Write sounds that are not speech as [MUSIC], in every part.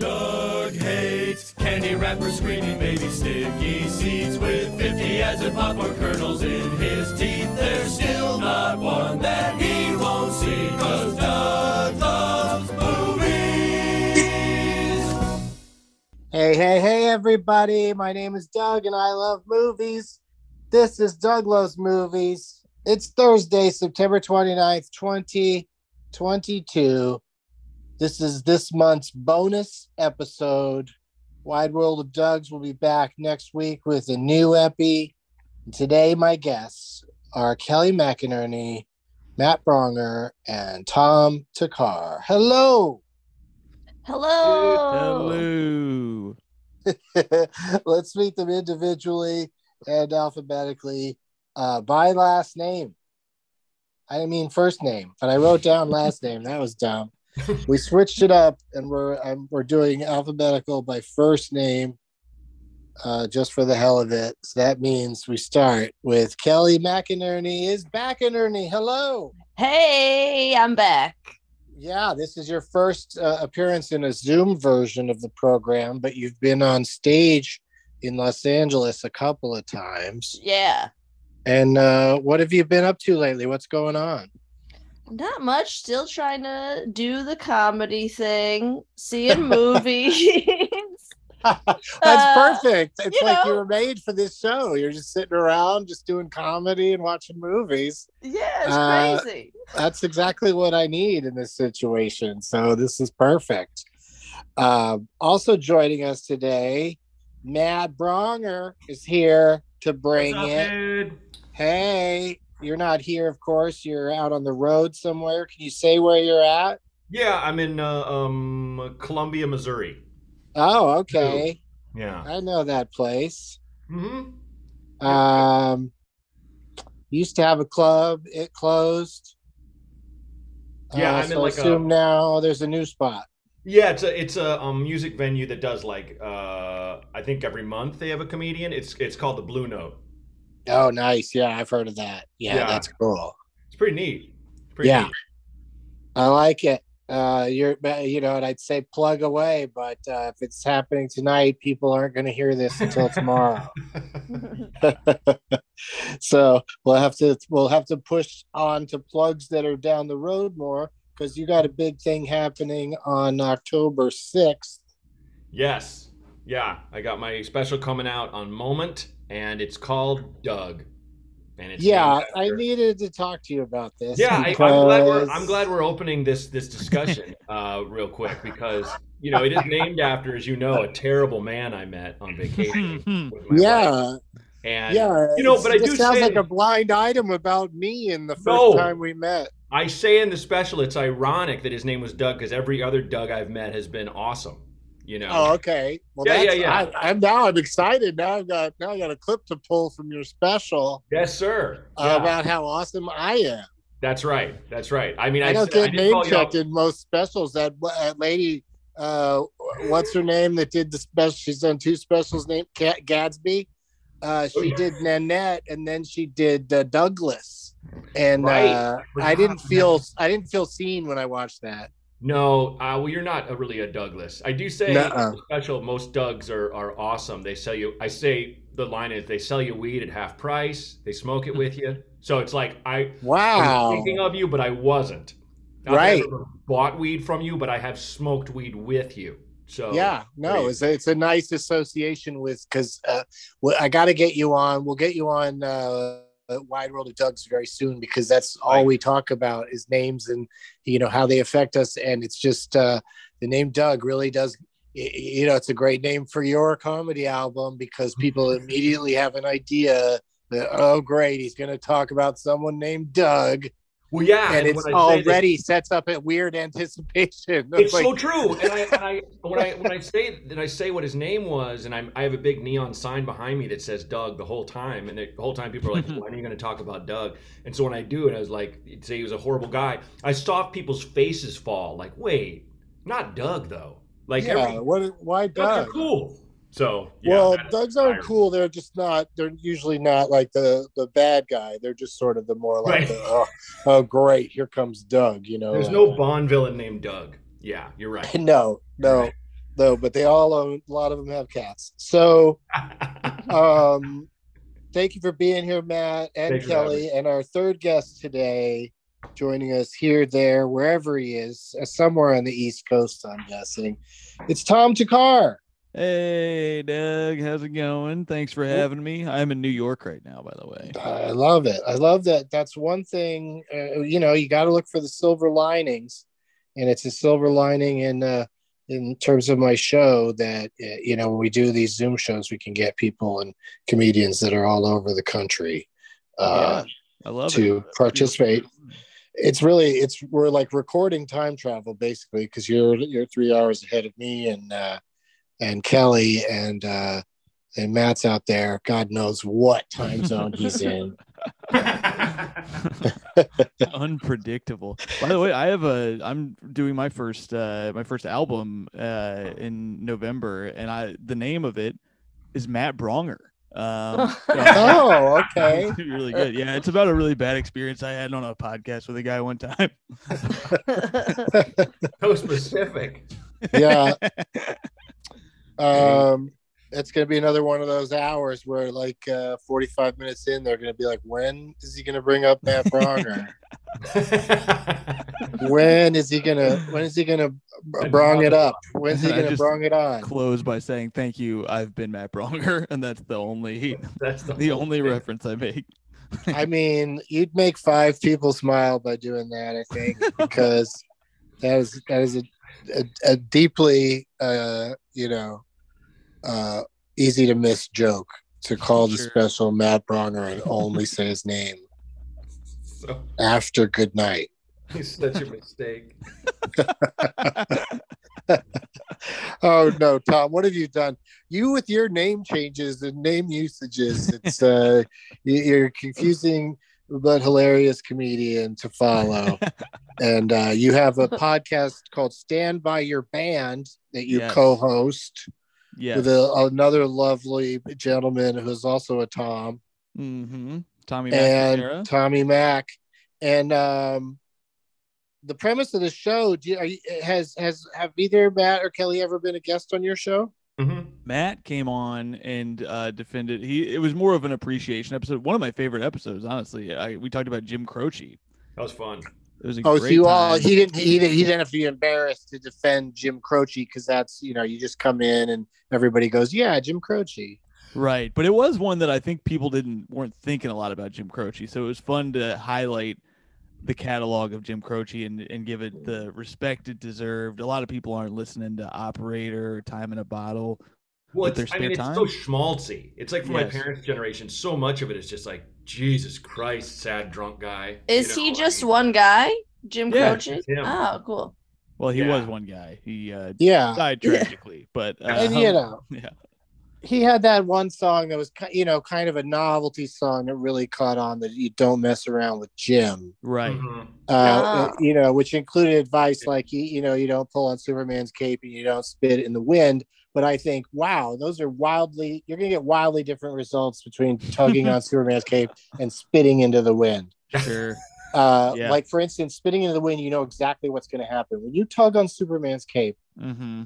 Doug hates candy wrappers, screaming baby sticky seeds with 50 as in popcorn kernels in his teeth. There's still not one that he won't see, cause Doug loves movies. Hey, hey, hey, everybody. My name is Doug and I love movies. This is Doug Loves Movies. It's Thursday, September 29th, 2022. This is this month's bonus episode. Wide World of Doug's will be back next week with a new epi. Today, my guests are Kelly McInerney, Matt Braunger, and Tom Thakkar. Hello. Hello. Hello. [LAUGHS] Let's meet them individually and alphabetically uh, by last name. I mean first name, but I wrote down last name. That was dumb. We switched it up, and we're um, we're doing alphabetical by first name, uh, just for the hell of it. So that means we start with Kelly McInerney is back. McInerney, hello. Hey, I'm back. Yeah, this is your first uh, appearance in a Zoom version of the program, but you've been on stage in Los Angeles a couple of times. Yeah. And uh, what have you been up to lately? What's going on? Not much. Still trying to do the comedy thing, seeing [LAUGHS] movies. [LAUGHS] That's Uh, perfect. It's you like know. you were made for this show. You're just sitting around, just doing comedy and watching movies. yeah, it's Uh, crazy. That's exactly what I need in this situation. So this is perfect. Um, also joining us today, Matt Braunger is here to bring What's up, it. dude? Hey, you're not here, of course. You're out on the road somewhere. Can you say where you're at? Yeah, I'm in uh, um Columbia, Missouri. Oh, okay. Yeah. I know that place. hmm Um, used to have a club. It closed. Yeah, Uh, I'm in like I assume a now there's a new spot. Yeah, it's a it's a um, music venue that does like uh, I think every month they have a comedian. It's it's called the Blue Note. Oh, nice. Yeah, I've heard of that. Yeah, Yeah. that's cool. It's pretty neat. It's pretty Yeah. neat. I like it. Uh, you're, you know, and I'd say plug away, but uh, if it's happening tonight, people aren't going to hear this until tomorrow. [LAUGHS] [LAUGHS] so we'll have to we'll have to push on to plugs that are down the road more because you got a big thing happening on October sixth. Yes. Yeah, I got my special coming out on Moment, and it's called Doug. And it's Yeah, I needed to talk to you about this. Yeah, I, I'm glad we're I'm glad we're opening this this discussion [LAUGHS] uh, real quick because you know it is named after, as you know, a terrible man I met on vacation. [LAUGHS] with my wife. Yeah, and yeah. you know, but I do sounds say- like a blind item about me in the first No. time we met. I say in the special, it's ironic that his name was Doug because every other Doug I've met has been awesome. You know. Oh, okay. Well, Yeah, that's, yeah, yeah. I, I'm now I'm excited. Now I've got now I got a clip to pull from your special Yes, sir. uh, Yeah, about how awesome I am. that's right. That's right. I mean, I, I don't get did name call you out- checked in most specials. That lady, uh, what's her name that did the special? She's done two specials. Named Cat Gadsby. Uh, Oh, she yeah. did Nanette, and then she did uh, Douglas. And Right. uh, I didn't feel I didn't feel seen when I watched that. No, uh, well, you're not a, really a Douglas. I do say Nuh-uh. special. Most Dougs are are awesome. They sell you. I say the line is they sell you weed at half price. They smoke it with you. So it's like I, I Wow. was thinking of you, but I wasn't. That Right. I bought weed from you, but I have smoked weed with you. So yeah no it's a, it's a nice association with because uh i got to get you on we'll get you on uh wide world of doug's very soon because that's all Right. we talk about is names and you know how they affect us and it's just uh the name doug really does you know it's a great name for your comedy album because people [LAUGHS] immediately have an idea that oh great he's going to talk about someone named doug Well, yeah, and it's when I say that- already sets up a weird anticipation it's like, so true. And I, and I [LAUGHS] when I when I say that I say what his name was, and I'm, I have a big neon sign behind me that says Doug the whole time, and the whole time people are like, [LAUGHS] "When are you going to talk about Doug?" And so when I do it, I was like, say he was a horrible guy. I saw people's faces fall. Like, wait, not Doug though. Like, yeah every, what why Dougs doug are cool. So yeah, well, that's Dougs aren't cool. They're just not. They're usually not like the the bad guy. They're just sort of the more like, Right. the, oh, oh, great, here comes Doug. You know, There's uh, no Bond villain named Doug. Yeah, you're right. [LAUGHS] no, no, Right. no. But they all own. A lot of them have cats. So, [LAUGHS] um, thank you for being here, Matt and Thanks Kelly, and our third guest today, joining us here, there, wherever he is, uh, somewhere on the East Coast. I'm guessing. It's Tom Thakkar. Hey, Doug, how's it going? Thanks for having me. I'm in New York right now, by the way. I love it. I love that. That's one thing. Uh, you know, you got to look for the silver linings, and it's a silver lining in uh, in terms of my show that uh, you know when we do these Zoom shows, we can get people and comedians that are all over the country uh, I love to it. participate. It's really it's we're like recording time travel basically because you're you're three hours ahead of me and uh, and Kelly and uh, and Matt's out there. God knows what time zone he's [LAUGHS] in. [LAUGHS] Unpredictable. By the way, I have a. I'm doing my first uh my first album uh in November, and I the name of it is Matt Braunger. Um, so- [LAUGHS] Oh, okay. Really good. Yeah, it's about a really bad experience I had on a podcast with a guy one time. so specific. yeah. Um, it's gonna be another one of those hours where, like, uh, forty-five minutes in, they're gonna be like, "When is he gonna bring up Matt Braunger? [LAUGHS] [LAUGHS] when is he gonna? When is he gonna b- brong it up? When's [LAUGHS] he gonna just brong it on?" Close by saying thank you. I've been Matt Braunger, and that's the only That's the, the only thing. reference I make. I mean, you'd make five people smile by doing that. I think because that is that is a, a, a deeply, uh, you know, uh, easy to miss joke to call the Sure. special Matt Braunger and only say his name So, after good night. [LAUGHS] He's such a mistake. [LAUGHS] oh no, Tom, what have you done? You with your name changes and name usages. It's uh, [LAUGHS] you- you're confusing but hilarious comedian to follow. and uh, you have a podcast called Stand by Your Band that you Yes. co-host Yes. with a, another lovely gentleman who's also a Tom mm-hmm. Tommy and McNamara. Tommy Mack. And um, the premise of the show do you, are you, has has have either Matt or Kelly ever been a guest on your show? Mhm. Matt came on and uh, defended. He it was more of an appreciation episode. One of my favorite episodes, honestly. I, we talked about Jim Croce. That was fun. It was a Oh, so you all he didn't he didn't, he didn't have to be embarrassed to defend Jim Croce because that's you know you just come in and everybody goes yeah Jim Croce. Right, but it was one that I think people didn't weren't thinking a lot about Jim Croce, so it was fun to highlight the catalog of Jim Croce and, and give it the respect it deserved. A lot of people aren't listening to Operator or Time in a Bottle. Well, with their it's, I spare mean, it's time. so schmaltzy. It's like for Yes. my parents' generation, so much of it is just like Jesus Christ, sad drunk guy. Is you he know, I just mean, one guy? Jim Yeah, Croce? Oh, cool. Well, he Yeah. was one guy. He uh, Yeah, died Yeah. tragically, but uh, and you know [LAUGHS] yeah, he had that one song that was you know kind of a novelty song that really caught on that you don't mess around with Jim. right. mhm. Uh, Ah. you know, which included advice like you, you know you don't pull on Superman's cape and you don't spit in the wind. But I think, wow, those are wildly you're gonna get wildly different results between tugging on [LAUGHS] Superman's cape and spitting into the wind. Sure. Uh, Yeah. Like, for instance, spitting into the wind, you know exactly what's going to happen. When you tug on Superman's cape, hmm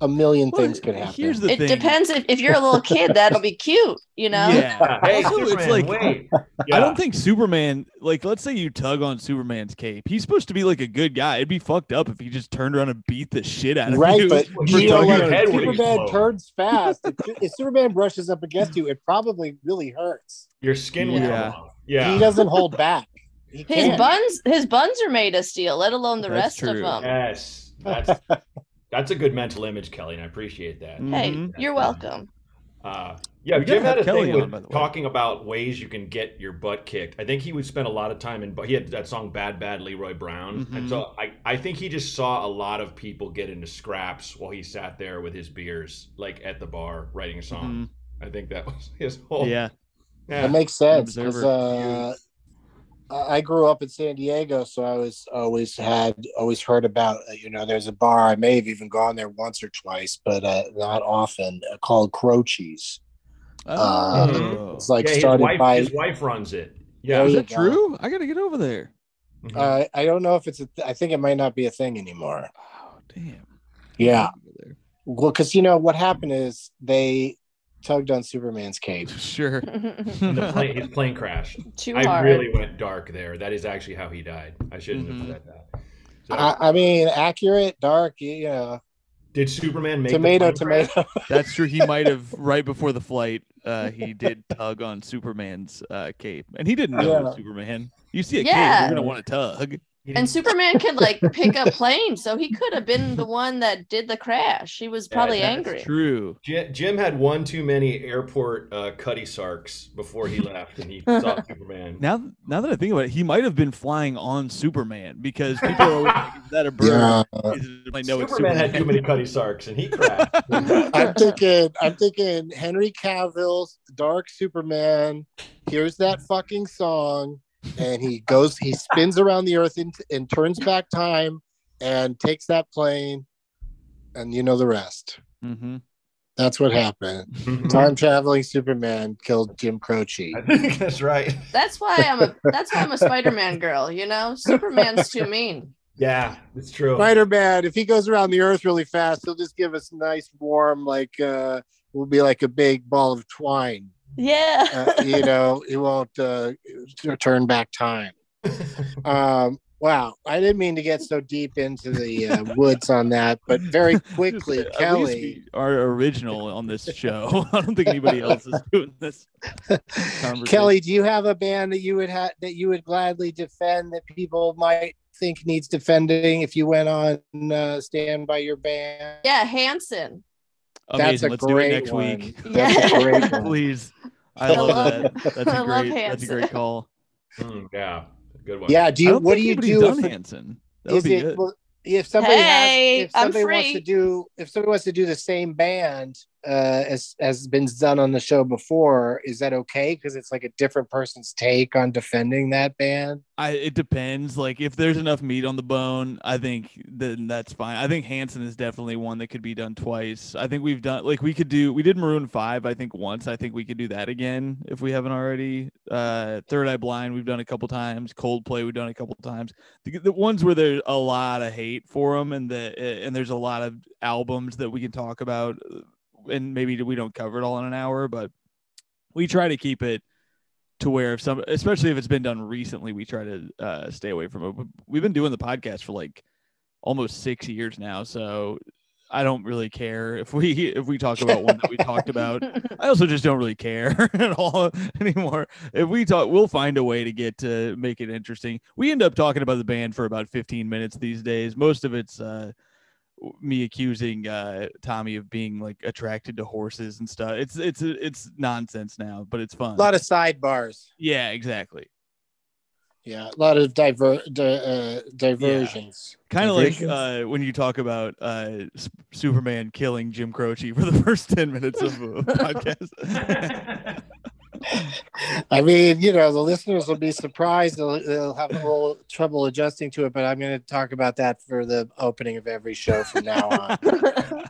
a million Well, things could happen. Here's the It thing. depends if, if you're a little kid, that'll be cute, you know? Yeah. [LAUGHS] Hey, Also, it's like- wait. [LAUGHS] I don't think Superman, like, let's say you tug on Superman's cape. He's supposed to be like a good guy. It'd be fucked up if he just turned around and beat the shit out of right, you. Right, but [LAUGHS] Well, you you know know what? your Superman turns fast. if, if Superman brushes up against you, it probably really hurts. Your skin will Yeah. come off. Yeah. He doesn't hold back. He His can't. buns his buns are made of steel, let alone the That's rest of them. Yes. That's that's a good mental image, Kelly, and I appreciate that. Hey, Mhm. you're welcome. Uh, yeah, We Jim had a Kelly thing on, with by the way. talking about ways you can get your butt kicked. I think he would spend a lot of time in. He had that song "Bad Bad" Leroy Brown, Mhm. and so I, I think he just saw a lot of people get into scraps while he sat there with his beers, like at the bar writing songs. I think that was his whole. Mm-hmm. Yeah. [LAUGHS] yeah. That makes sense because Observer. uh, I I grew up in San Diego, so I was always had always heard about. uh, You know, there's a bar. I may have even gone there once or twice, but uh, not often. Uh, called Croce's. Uh, Oh. It's like yeah, his started wife, by. his wife runs it. Yeah, There Is you that go. true? I got to get over there. Mhm. Uh, I don't know if it's. A th- I think it might not be a thing anymore. Oh, damn. Yeah. Well, because you know what happened is they tugged on Superman's cape. [LAUGHS] Sure. [LAUGHS] The plane, his plane crashed. [LAUGHS] Too I hard. really went dark there. That is actually how he died. I shouldn't Mhm. have said that. So, I, I mean, accurate, dark. You, you know, did Superman make the tomato, crash? tomato. That's true. He might have right before the flight. Uh, he did tug on Superman's uh, cape, and he didn't know Yeah. Superman. You see a cape, you're gonna want to tug. He And Superman could like pick up [LAUGHS] planes, so he could have been the one that did the crash. He was Yeah, probably that's angry. True. Jim, Jim had one too many airport uh, cutty sarks before he left, and he [LAUGHS] saw Superman. Now, now that I think about it, he might have been flying on Superman because people are always like, "Is that a bird?" Yeah. Is it- I know it's Superman had too many cutty sarks, and he crashed. [LAUGHS] I'm thinking, I'm thinking Henry Cavill's Dark Superman. Here's that fucking song, and he goes, he spins around the earth and, and turns back time, and takes that plane, and you know the rest. hmm That's what happened. Time traveling Superman killed Jim Croce. I think that's right. [LAUGHS] That's why I'm a that's why I'm a Spider-Man girl, you know? Superman's too mean. Yeah, it's true. Spider Man, if he goes around the earth really fast, he'll just give us nice, warm, like uh, will be like a big ball of twine. Yeah. uh, you [LAUGHS] know, it won't uh, turn back time. Um, wow, I didn't mean to get so deep into the uh, [LAUGHS] woods on that, but very quickly, Just, at least Kelly. we are original on this show. [LAUGHS] I don't think anybody else is doing this. Kelly, do you have a band that you would have that you would gladly defend that people might think needs defending if you went on uh, Stand by Your Band? Yeah, Hanson. That's amazing. a Let's do it great next one. week. That's a great one. [LAUGHS] Please. I [LAUGHS] I love love- that. [LAUGHS] That's I a love great. That's a great call. Mm, yeah, good one. Yeah, do you? What do you do? Done If, Hanson. That would be it good. well, if somebody Hey, has, if somebody wants to do if somebody wants to do the same band uh, as has been done on the show before. Is that okay? Because it's like a different person's take on defending that band. I it depends. Like if there's enough meat on the bone, I think then that's fine. I think Hanson is definitely one that could be done twice. I think we've done like we could do we did Maroon Five. I think once. I think we could do that again if we haven't already. Uh, Third Eye Blind we've done a couple times. Coldplay we've done a couple times. The, the ones where there's a lot of hate for them and the and there's a lot of albums that we can talk about and maybe we don't cover it all in an hour, but we try to keep it to where if some, especially if it's been done recently, we try to uh, stay away from it. But We've been doing the podcast for like almost six years now, so I don't really care if we if we talk about one that we talked about. [LAUGHS] I also just don't really care [LAUGHS] at all anymore. If we talk, we'll find a way to get to make it interesting. We end up talking about the band for about 15 minutes these days. Most of it's uh, me accusing uh, Tommy of being like attracted to horses and stuff. It's it's it's nonsense now, but it's fun. A lot of sidebars. yeah, exactly. Yeah, a lot of diver di- uh, diversions. Kind of like uh, when you talk about uh, S- Superman killing Jim Croce for the [LAUGHS] first 10 minutes of a [LAUGHS] podcast. [LAUGHS] I mean, you know, the listeners will be surprised. They'll, they'll have a little trouble adjusting to it, but I'm going to talk about that for the opening of every show from now on [LAUGHS]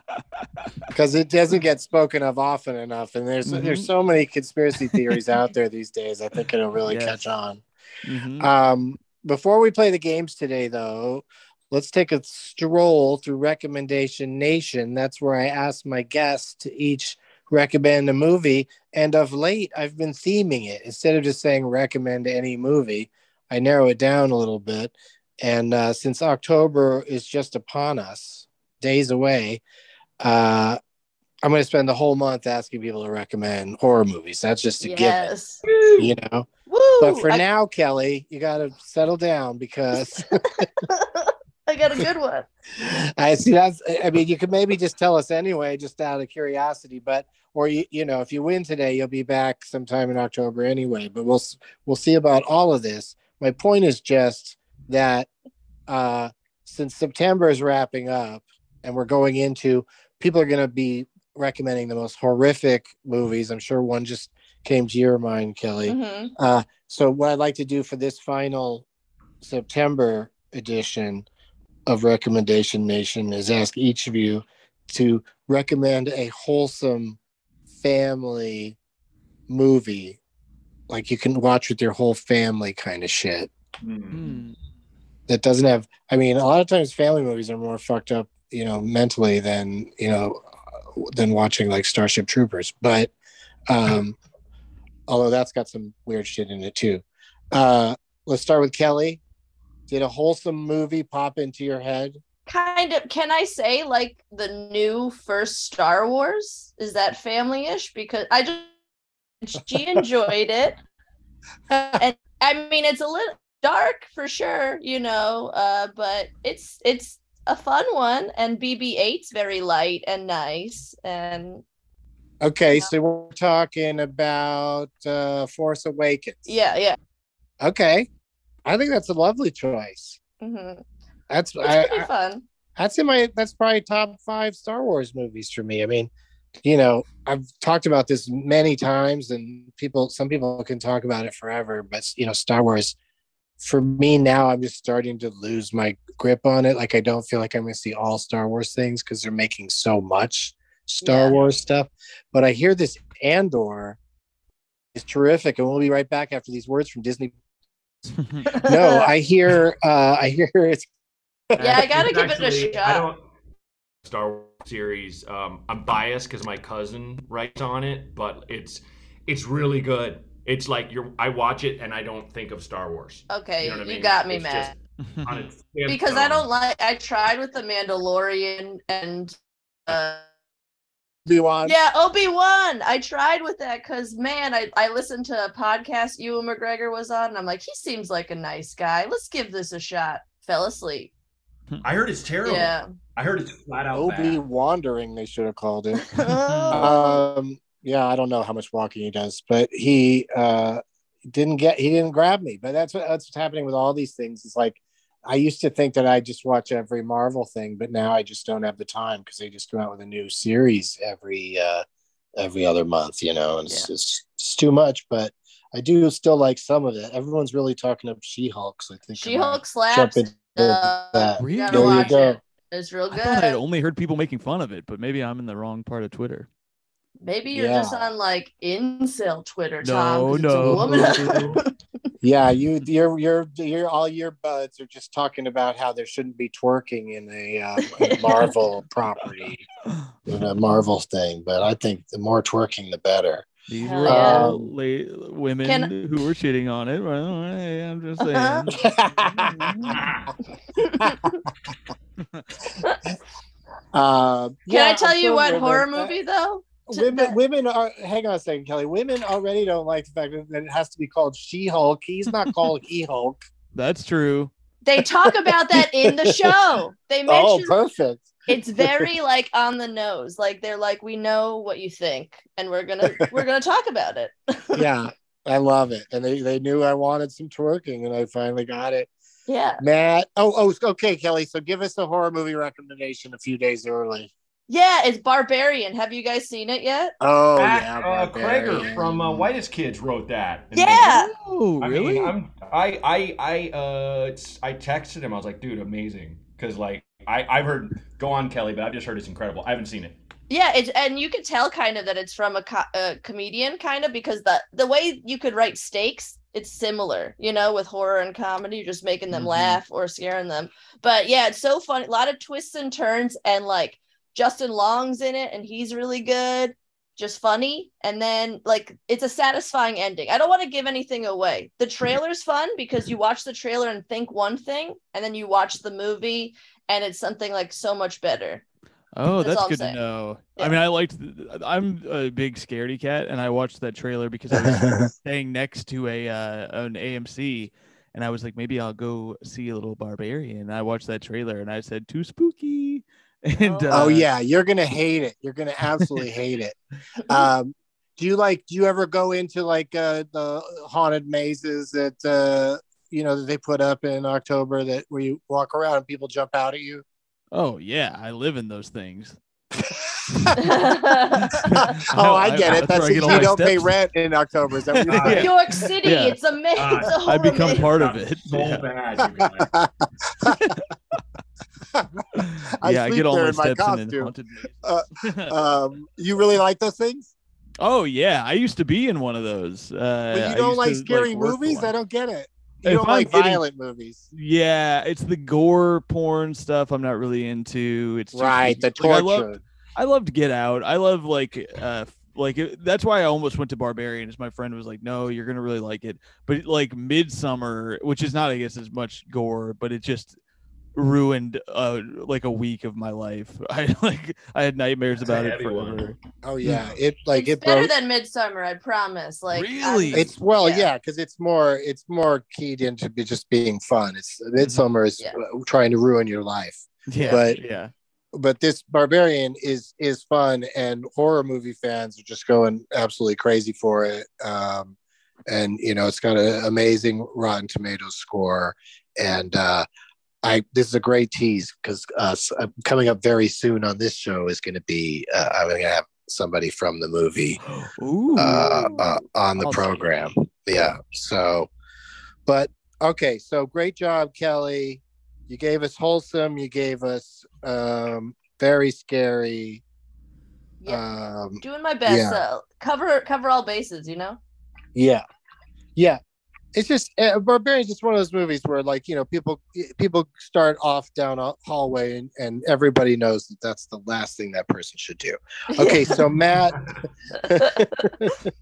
because it doesn't get spoken of often enough. And there's there's so many conspiracy theories out there these days. I think it'll really Yes. catch on. Mhm. Um, before we play the games today, though, let's take a stroll through Recommendation Nation. That's where I ask my guests to each recommend a movie. And of late, I've been theming it instead of just saying recommend any movie. I narrow it down a little bit. And uh, since October is just upon us, days away, uh, I'm going to spend the whole month asking people to recommend horror movies. That's just a yes. given, you know. Woo! But for I, now, Kelly, you got to settle down because [LAUGHS] [LAUGHS] got a good one. [LAUGHS] I see that's. I mean, you could maybe just tell us anyway, just out of curiosity. But or you, you know, if you win today, you'll be back sometime in October anyway. But we'll we'll see about all of this. My point is just that uh, since September is wrapping up and we're going into, people are going to be recommending the most horrific movies. I'm sure one just came to your mind, Kelly. Mhm. Uh, so what I'd like to do for this final September edition of Recommendation Nation is ask each of you to recommend a wholesome family movie, like you can watch with your whole family kind of shit. Mm. That doesn't have. I mean, a lot of times family movies are more fucked up, you know, mentally than you know, than watching like Starship Troopers. But um, [LAUGHS] although that's got some weird shit in it too. Uh, let's start with Kelly. Did a wholesome movie pop into your head? Kind of. Can I say like the new first Star Wars? Is that family-ish? Because I just she [LAUGHS] enjoyed it. and I mean, it's a little dark for sure, you know, uh, but it's it's a fun one, and BB-8's very light and nice, and Okay, so we're talking about uh, Force Awakens. yeah, yeah. Okay, I think that's a lovely choice. hmm That's I, pretty I- fun. that's in my that's probably top five Star Wars movies for me. I mean, you know, I've talked about this many times, and people, some people can talk about it forever, but you know, Star Wars. For me now, I'm just starting to lose my grip on it. Like I don't feel like I'm going to see all Star Wars things because they're making so much Star Yeah. Wars stuff. But I hear this Andor is terrific, and we'll be right back after these words from Disney. No, [LAUGHS] I hear, uh, I hear it's Yeah, I gotta It's give it a shot. I don't Star Wars series. Um, I'm biased because my cousin writes on it, but it's it's really good. It's like you're. I watch it and I don't think of Star Wars. Okay, You you, know what I mean? got me, It's Matt. just on its because I don't like. I tried with the Mandalorian and. Uh, Obi Wan. yeah, Obi Wan. I tried with that because man, I I listened to a podcast Ewan McGregor was on, and I'm like, he seems like a nice guy. Let's give this a shot. Fell asleep. I heard it's terrible. Yeah. I heard it's flat out Obi. Wandering, they should have called it. [LAUGHS] Oh. um, yeah, I don't know how much walking he does, but he uh, didn't get he didn't grab me. But that's what that's what's happening with all these things. It's like I used to think that I just watch every Marvel thing, but now I just don't have the time because they just come out with a new series every uh every other month, you know, and it's, Yeah. it's, it's too much. But I do still like some of it. Everyone's really talking up She-Hulk, so I think She Hulk might slaps. jump into Uh, that. Really? gotta There you go. it. It's real I thought I'd only heard people making fun of it, but maybe I'm in the wrong part of Twitter. Maybe you're Yeah. just on like incel Twitter, Tom. No, 'cause it's a no. woman. [LAUGHS] Yeah, you, your, your, your, all your buds are just talking about how there shouldn't be twerking in a, uh, a [LAUGHS] Marvel property, in a Marvel thing. But I think the more twerking, the better. These were yeah. all la- women Can- who were shitting on it. Hey, I'm just saying. [LAUGHS] uh, Can yeah, I tell I'm you what horror it. Uh, movie though? To- women that- women are hang on a second kelly. Women already don't like the fact that, that it has to be called she-hulk. He's not [LAUGHS] called he-hulk That's true. They talk about that in the [LAUGHS] show. They oh mention perfect. it's [LAUGHS] very like on the nose. Like they're like, we know what you think, and we're gonna we're gonna talk about it. yeah i love it. And they, they knew i wanted some twerking and i finally got it. Yeah, matt oh oh okay kelly. So give us a horror movie recommendation a few days early yeah. It's Barbarian. Have you guys seen it yet? oh Matt, yeah uh, Cregger from uh, Whitest Kids wrote that. And Yeah. Oh, I really? mean, I'm I I I uh I texted him. I was like, dude, amazing, because like I I've heard. Go on, Kelly, but I've just heard it's incredible. I haven't seen it. Yeah, it's and you can tell kind of that it's from a, co- a comedian kind of because the the way you could write stakes, it's similar, you know, with horror and comedy, you're just making them Mhm. laugh or scaring them. But yeah, it's so funny, a lot of twists and turns, and like Justin Long's in it, and he's really good, just funny, and then like it's a satisfying ending. I don't want to give anything away. The trailer's fun because you watch the trailer and think one thing, and then you watch the movie, and it's something like so much better. Oh, That's that's, all I'm good to know. Yeah. I mean, I liked. I'm a big scaredy cat, and I watched that trailer because I was [LAUGHS] staying next to a uh, an AMC, and I was like, maybe I'll go see a little Barbarian. And I watched that trailer, and I said, too spooky. [LAUGHS] And Oh. uh, oh yeah you're gonna hate it you're gonna absolutely [LAUGHS] hate it um do you like do you ever go into like uh the haunted mazes that uh you know that they put up in october that where you walk around and people jump out at you Oh yeah, I live in those things. [LAUGHS] oh i get it That's that's where I if get all you don't pay rent in october is that what you're Uh, saying? Yeah. York City, Yeah. it's amazing. ma- it's a I horror become part of it. So Yeah, bad, you guys. [LAUGHS] I Yeah, I get all my steps in haunted Uh, [LAUGHS] um you really like those things oh yeah, I used to be in one of those. Uh, but you don't like to, scary for movies i don't get it you If don't I'm like getting- violent movies Yeah, it's the gore porn stuff I'm not really into. It's just- right the like, I torture love I loved Get Out. I love like uh like it, that's why I almost went to Barbarian. Is my friend was like, "No, you're gonna really like it." But like Midsommar, which is not, I guess, as much gore, but it just ruined uh like a week of my life. [LAUGHS] I like I had nightmares That's about it heavy forever. oh [LAUGHS] yeah it like it's it better broke than Midsommar, I promise. Like Really? I'm- It's well, Yeah. yeah, because it's more it's more keyed into be just being fun. It's Midsommar is Yeah. uh, trying to ruin your life, Yeah, But- yeah, but this Barbarian is is fun, and horror movie fans are just going absolutely crazy for it. Um, and you know, it's got an amazing Rotten Tomatoes score, and uh, I this is a great tease because uh, uh, coming up very soon on this show is going to be uh, I'm going to have somebody from the movie [GASPS] Ooh, uh, uh, on the I'll see. program. Yeah. So, but okay. So great job, Kelly. You gave us wholesome. You gave us um, very scary. yeah, Um, doing my best. yeah. Uh, cover cover all bases, you know. yeah. Yeah. It's just uh, Barbarian is just one of those movies where, like, you know, people people start off down a hallway and, and everybody knows that that's the last thing that person should do. Okay, so Matt, [LAUGHS]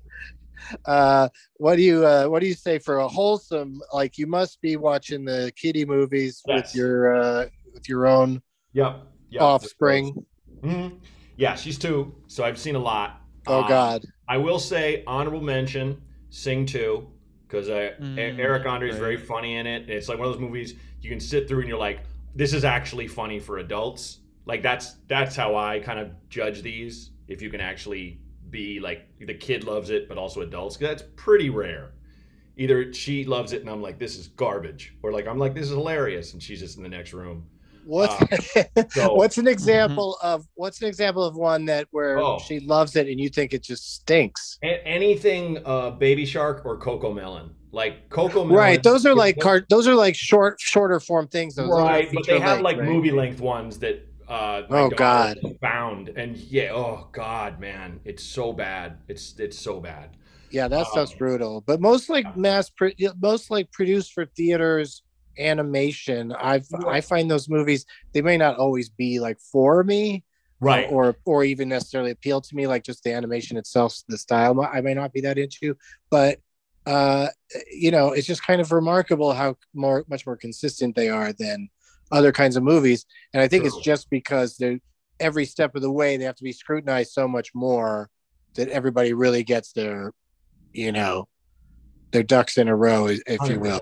uh what do you uh what do you say for a wholesome like you must be watching the kitty movies with your uh with your own Yep. yep. offspring Mhm. Yeah, she's two, so I've seen a lot. oh Um, god I will say honorable mention, Sing Two, because uh, Mm, Eric Andre is right. very funny in it. It's like one of those movies you can sit through and you're like, this is actually funny for adults. Like that's that's how I kind of judge these. If you can actually be like the kid loves it, but also adults, 'cause that's pretty rare. either she loves it and I'm like, this is garbage, or like I'm like, this is hilarious, and she's just in the next room. What's Uh, [LAUGHS] so- what's an example of what's an example of one that where Oh. she loves it and you think it just stinks? A- anything uh, Baby Shark or Coco Melon, like Coco Melon. Right, those are like what- cart. Those are like short, shorter form things. Those Those right, but they have length, like right? movie length ones that. Uh, Oh, God. Found and yeah, oh god, man, it's so bad. It's it's so bad. Yeah, that stuff's Um, brutal. But most like mass, pro- most like produced for theaters animation. I I find those movies they may not always be like for me, Right. or or even necessarily appeal to me. Like just the animation itself, the style I may not be that into, but uh, you know, it's just kind of remarkable how more much more consistent they are than other kinds of movies. And I think it's just because they're every step of the way they have to be scrutinized so much more that everybody really gets their, you know, their ducks in a row, if you will.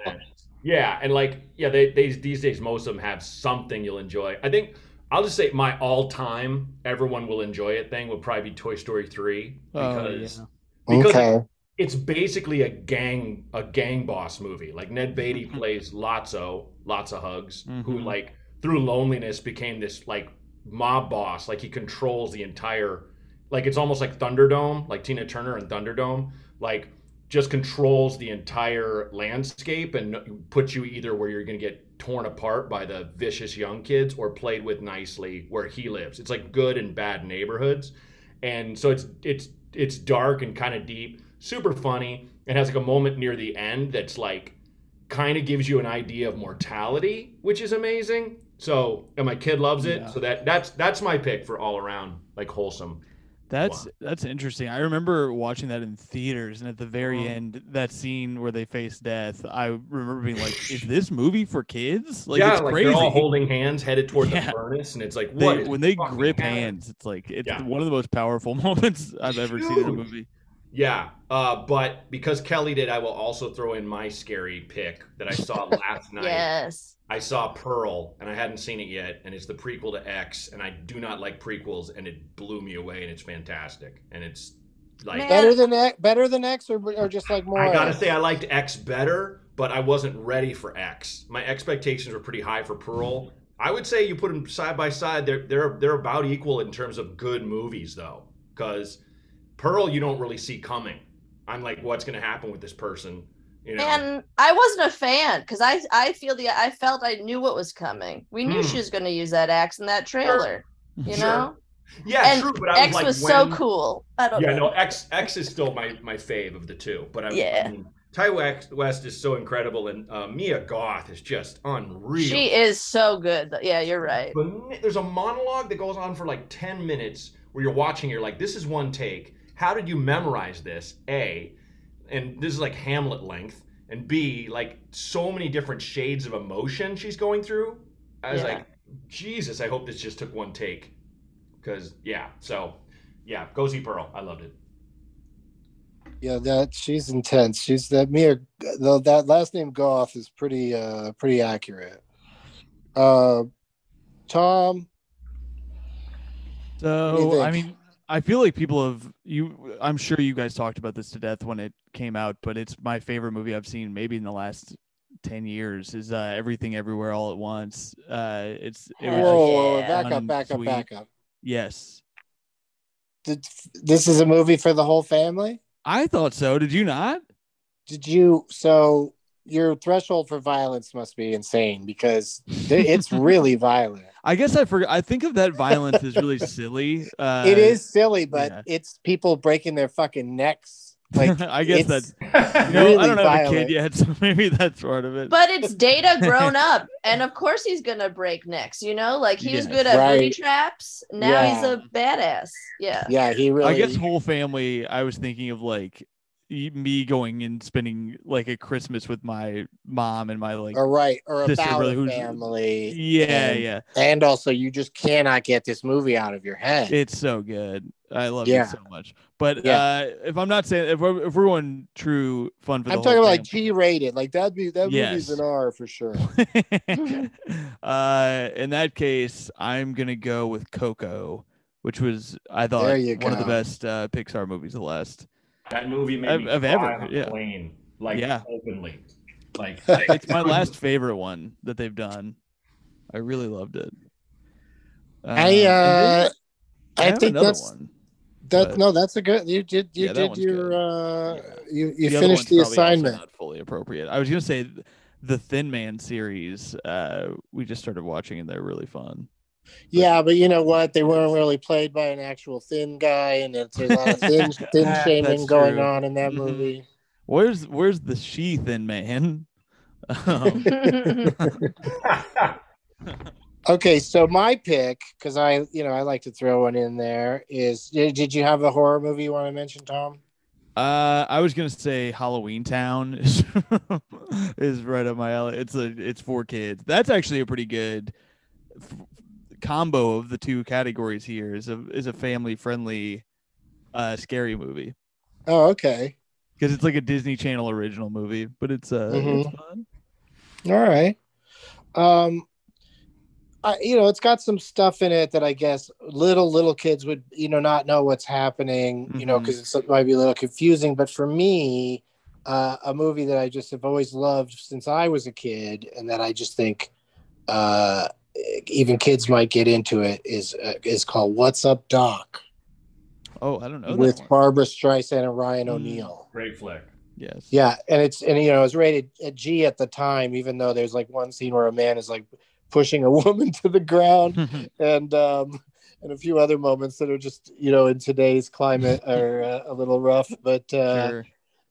100%. Yeah, and like yeah, they, they these days most of them have something you'll enjoy. I think I'll just say my all-time everyone will enjoy it thing would probably be Toy Story 3 Oh, because yeah. because Okay. it's basically a gang a gang boss movie. Like Ned Beatty [LAUGHS] plays Lotso, lots of hugs, who Mhm. like through loneliness became this like mob boss. Like he controls the entire like it's almost like Thunderdome, like Tina Turner and Thunderdome, like just controls the entire landscape and puts you either where you're going to get torn apart by the vicious young kids or played with nicely where he lives. It's like good and bad neighborhoods. And so it's it's it's dark and kind of deep, super funny. It has like a moment near the end that's like kind of gives you an idea of mortality, which is amazing. So, and my kid loves it. Yeah. So that that's that's my pick for all around like wholesome. That's Wow. that's interesting. I remember watching that in theaters, and at the very Mhm. end, that scene where they face death, I remember being like, "Is this movie for kids?" Like yeah, it's like crazy. they're all holding hands headed toward Yeah. the furnace, and it's like They- when they grip happening? hands, it's like it's Yeah. one of the most powerful [LAUGHS] moments I've ever seen in a movie. Yeah, uh, but because Kelly did, I will also throw in my scary pick that I saw last [LAUGHS] night. Yes. I saw Pearl, and I hadn't seen it yet, and it's the prequel to X, and I do not like prequels, and it blew me away, and it's fantastic, and it's like Man. Better than X, better than X, or, or just like more. I gotta say I liked X better, but I wasn't ready for X. My expectations were pretty high for Pearl. I would say you put them side by side, they're they're they're about equal in terms of good movies, though, because Pearl you don't really see coming. I'm like, what's gonna happen with this person? You know? And I wasn't a fan because I I feel the I felt I knew what was coming. We knew Hmm. she was going to use that axe in that trailer. You Sure. know, yeah, and true. But I X was like, was so cool. I don't Yeah, know. no, X X is still my my fave of the two. But I, Yeah. I mean, Ti West West is so incredible, and uh, Mia Goth is just unreal. She is so good. Yeah, you're right. But there's a monologue that goes on for like 10 minutes where you're watching, you're like, this is one take. How did you memorize this? A, and this is like Hamlet length. And B, like so many different shades of emotion she's going through. I was Yeah. like, Jesus, I hope this just took one take. Because, yeah, so, yeah, go see Pearl. I loved it. Yeah, that she's intense. She's that Mia. Though that last name Goth is pretty uh pretty accurate. Uh, Tom. What do you So I mean, I feel like people have you. I'm sure you guys talked about this to death when it came out, but it's my favorite movie I've seen maybe in the last ten years. Is uh, Everything Everywhere All at Once. Uh, it's it Whoa, whoa, yeah. back up, back up, sweet. back up. yes. Did, this is a movie for the whole family. I thought so. Did you not? Did you? So your threshold for violence must be insane because it's [LAUGHS] really violent. I guess I forgot. I think of that violence as really silly. Uh, [LAUGHS] it is silly, but yeah. it's people breaking their fucking necks. Like [LAUGHS] I guess it's- that's you know, I don't have a kid yet, so [LAUGHS] maybe that's part of it. But it's Data grown up, and of course he's gonna break necks. You know, like he was good at booty Right. traps. Now he's a badass. Yeah. Yeah, he really. I guess whole family. I was thinking of like y- me going and spending like a Christmas with my mom and my like. or right, or sister, about brother, a family. Yeah, and, yeah, And also, you just cannot get this movie out of your head. it's so good. I love Yeah. it so much. But Yeah. uh, if I'm not saying if we're, if we're going true fun for the I'm talking about like G rated. Like that'd be that movie's Yes. an R for sure. [LAUGHS] uh, in that case, I'm gonna go with Coco, which was I thought one of the best uh, Pixar movies of the last. That movie made Of- me of cry ever, on yeah. plane. like Yeah. openly. Like [LAUGHS] It's my [LAUGHS] last favorite one that they've done. I really loved it. I Um, uh, then I think that's one. that. but- No, that's a good. You did you Yeah, did your uh, Yeah. you you The finished the assignment. Not fully appropriate. I was gonna say the Thin Man series. Uh, we just started watching and they're really fun. Yeah, but you know what? They weren't really played by an actual thin guy, and it's, there's a lot of thin [LAUGHS] thin That's shaming going true. on in that Mhm. movie. Where's Where's the she Thin Man? [LAUGHS] Um, [LAUGHS] Okay, so my pick, because I you know I like to throw one in there, is did did you have a horror movie you want to mention, Tom? Uh, I was gonna say Halloween Town is, is right up my alley. It's a it's for kids. That's actually a pretty good f- combo of the two categories here. Is a is a family friendly, uh, scary movie Oh, okay. because it's like a Disney Channel original movie, but it's uh it's Mhm. fun. All right. Um I, you know, it's got some stuff in it that I guess little little kids would, you know, not know what's happening, you know, because it might be a little confusing. But for me, uh, a movie that I just have always loved since I was a kid, and that I just think uh, even kids might get into it is uh, is called "What's Up, Doc" Oh, I don't know with that. Barbra Streisand and Ryan Mm. O'Neal. Great flick. Yes. Yeah, and it's and you know it was rated G at the time, even though there's like one scene where a man is like pushing a [LAUGHS] woman to the ground, [LAUGHS] and um and a few other moments that are just you know in today's climate [LAUGHS] are uh, a little rough, but uh, sure.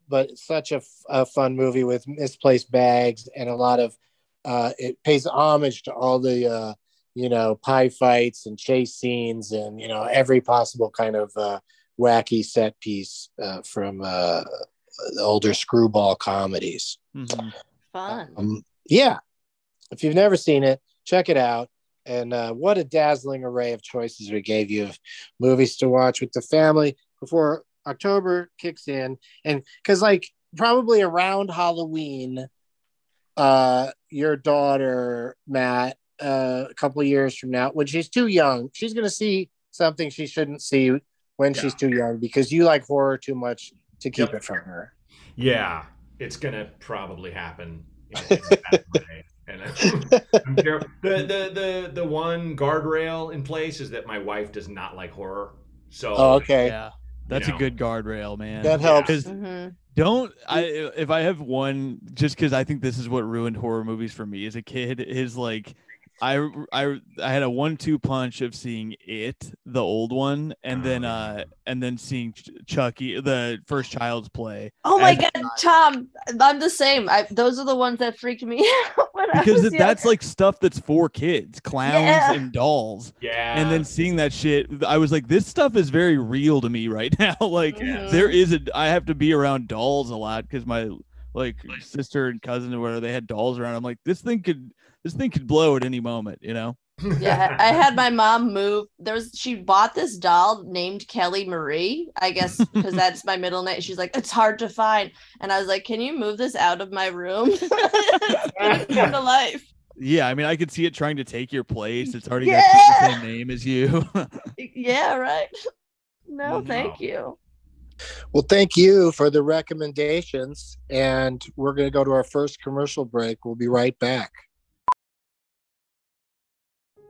but such a, f- a fun movie with misplaced bags and a lot of uh it pays homage to all the uh you know pie fights and chase scenes and you know every possible kind of uh wacky set piece uh, from uh the older screwball comedies Mhm. Fun. um, yeah if you've never seen it check it out and uh, what a dazzling array of choices we gave you of movies to watch with the family before october kicks in and because like probably around halloween uh your daughter matt uh, a couple of years from now when she's too young she's going to see something she shouldn't see when Yeah. she's too young because you like horror too much to keep Yep. it from her Yeah, it's gonna probably happen. in a bad. [LAUGHS] And I'm care- the, the the the one guardrail in place is that my wife does not like horror. So oh okay Yeah. That's know. a good guardrail, man. that helps 'Cause hmm Don't I if I have one just because I think this is what ruined horror movies for me as a kid is like I I I had a one two punch of seeing it the old one and then Oh, uh and then seeing Ch- Chucky the first Child's Play Oh my as a god, Tom! I'm the same. I, those are the ones that freaked me [LAUGHS] out because it- that's like stuff that's for kids clowns Yeah. and dolls yeah, and then seeing that shit I was like this stuff is very real to me [LAUGHS] right now like there is a I have to be around dolls a lot because my like sister and cousin or whatever they had dolls around. I'm like, this thing could this thing could blow at any moment, you know? yeah, I I had my mom move. There was she bought this doll named Kelly Marie, I guess because that's my middle name. She's like, it's hard to find, and I was like, can you move this out of my room? [LAUGHS] Come to life. Yeah, I mean, I could see it trying to take your place. It's already got the same name as you. [LAUGHS] Yeah, right. No, Mhm. thank you. Well, thank you for the recommendations. And we're going to go to our first commercial break. We'll be right back.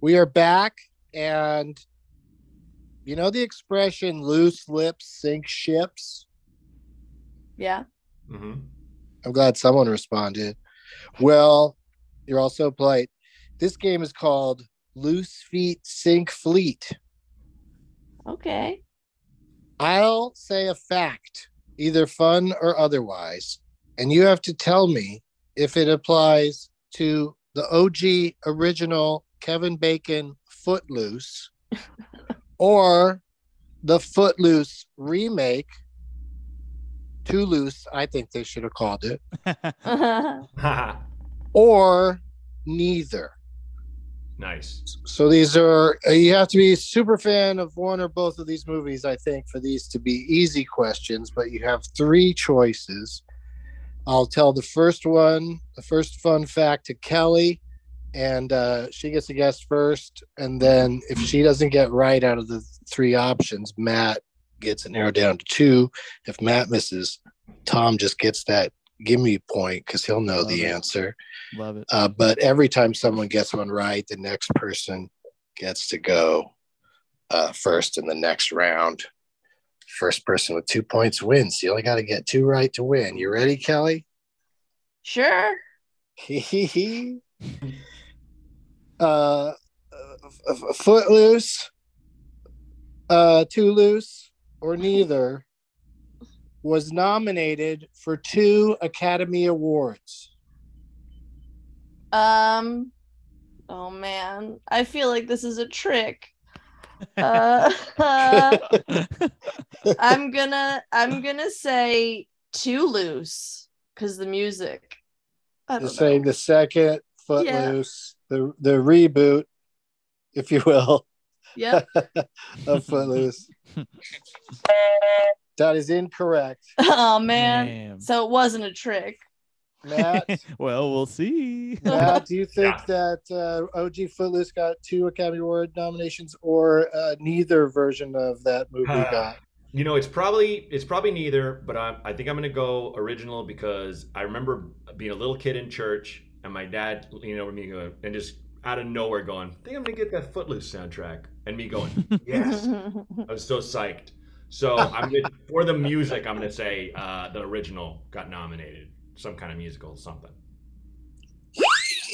We are back. And you know the expression loose lips sink ships? Yeah. hmm I'm glad someone responded. Well, you're also polite. This game is called Loose Feet Sink Fleet. Okay. I'll say a fact, either fun or otherwise, and you have to tell me if it applies to the OG original Kevin Bacon Footloose or the Footloose remake too loose. I think they should have called it, Uh-huh. [LAUGHS] [LAUGHS] or neither. nice. So these are uh, you have to be a super fan of one or both of these movies, I think, for these to be easy questions. But you have three choices. I'll tell the first one, the first fun fact to Kelly, and uh, she gets a guess first. And then if she doesn't get right out of the three options, Matt gets it narrowed down to two. If Matt misses, Tom just gets that gimme point because he'll know the it. answer. Love it. Uh, but every time someone gets one right, the next person gets to go uh, first in the next round. First person with two points wins. You only got to get two right to win. You ready, Kelly? Sure. [LAUGHS] [LAUGHS] uh, f- f- footloose, uh, too loose, or neither was nominated for two Academy Awards. Um. Oh man, I feel like this is a trick. [LAUGHS] Uh, [LAUGHS] I'm gonna I'm gonna say too loose because the music. I You're don't saying the second Footloose, the the reboot, if you will, Yeah. [LAUGHS] of Footloose. [LAUGHS] that is incorrect. Oh man. Damn. So it wasn't a trick. Matt, [LAUGHS] well, we'll see. Matt, do you think that uh, OG Footloose got two Academy Award nominations, or uh, neither version of that movie Uh, got? You know, it's probably it's probably neither, but I I think I'm gonna go original because I remember being a little kid in church and my dad leaning over me going and just out of nowhere going, I think I'm gonna get that Footloose soundtrack, and me going, [LAUGHS] yes, I was so psyched. So I'm gonna, for the music, I'm gonna say uh, the original got nominated, some kind of musical, something.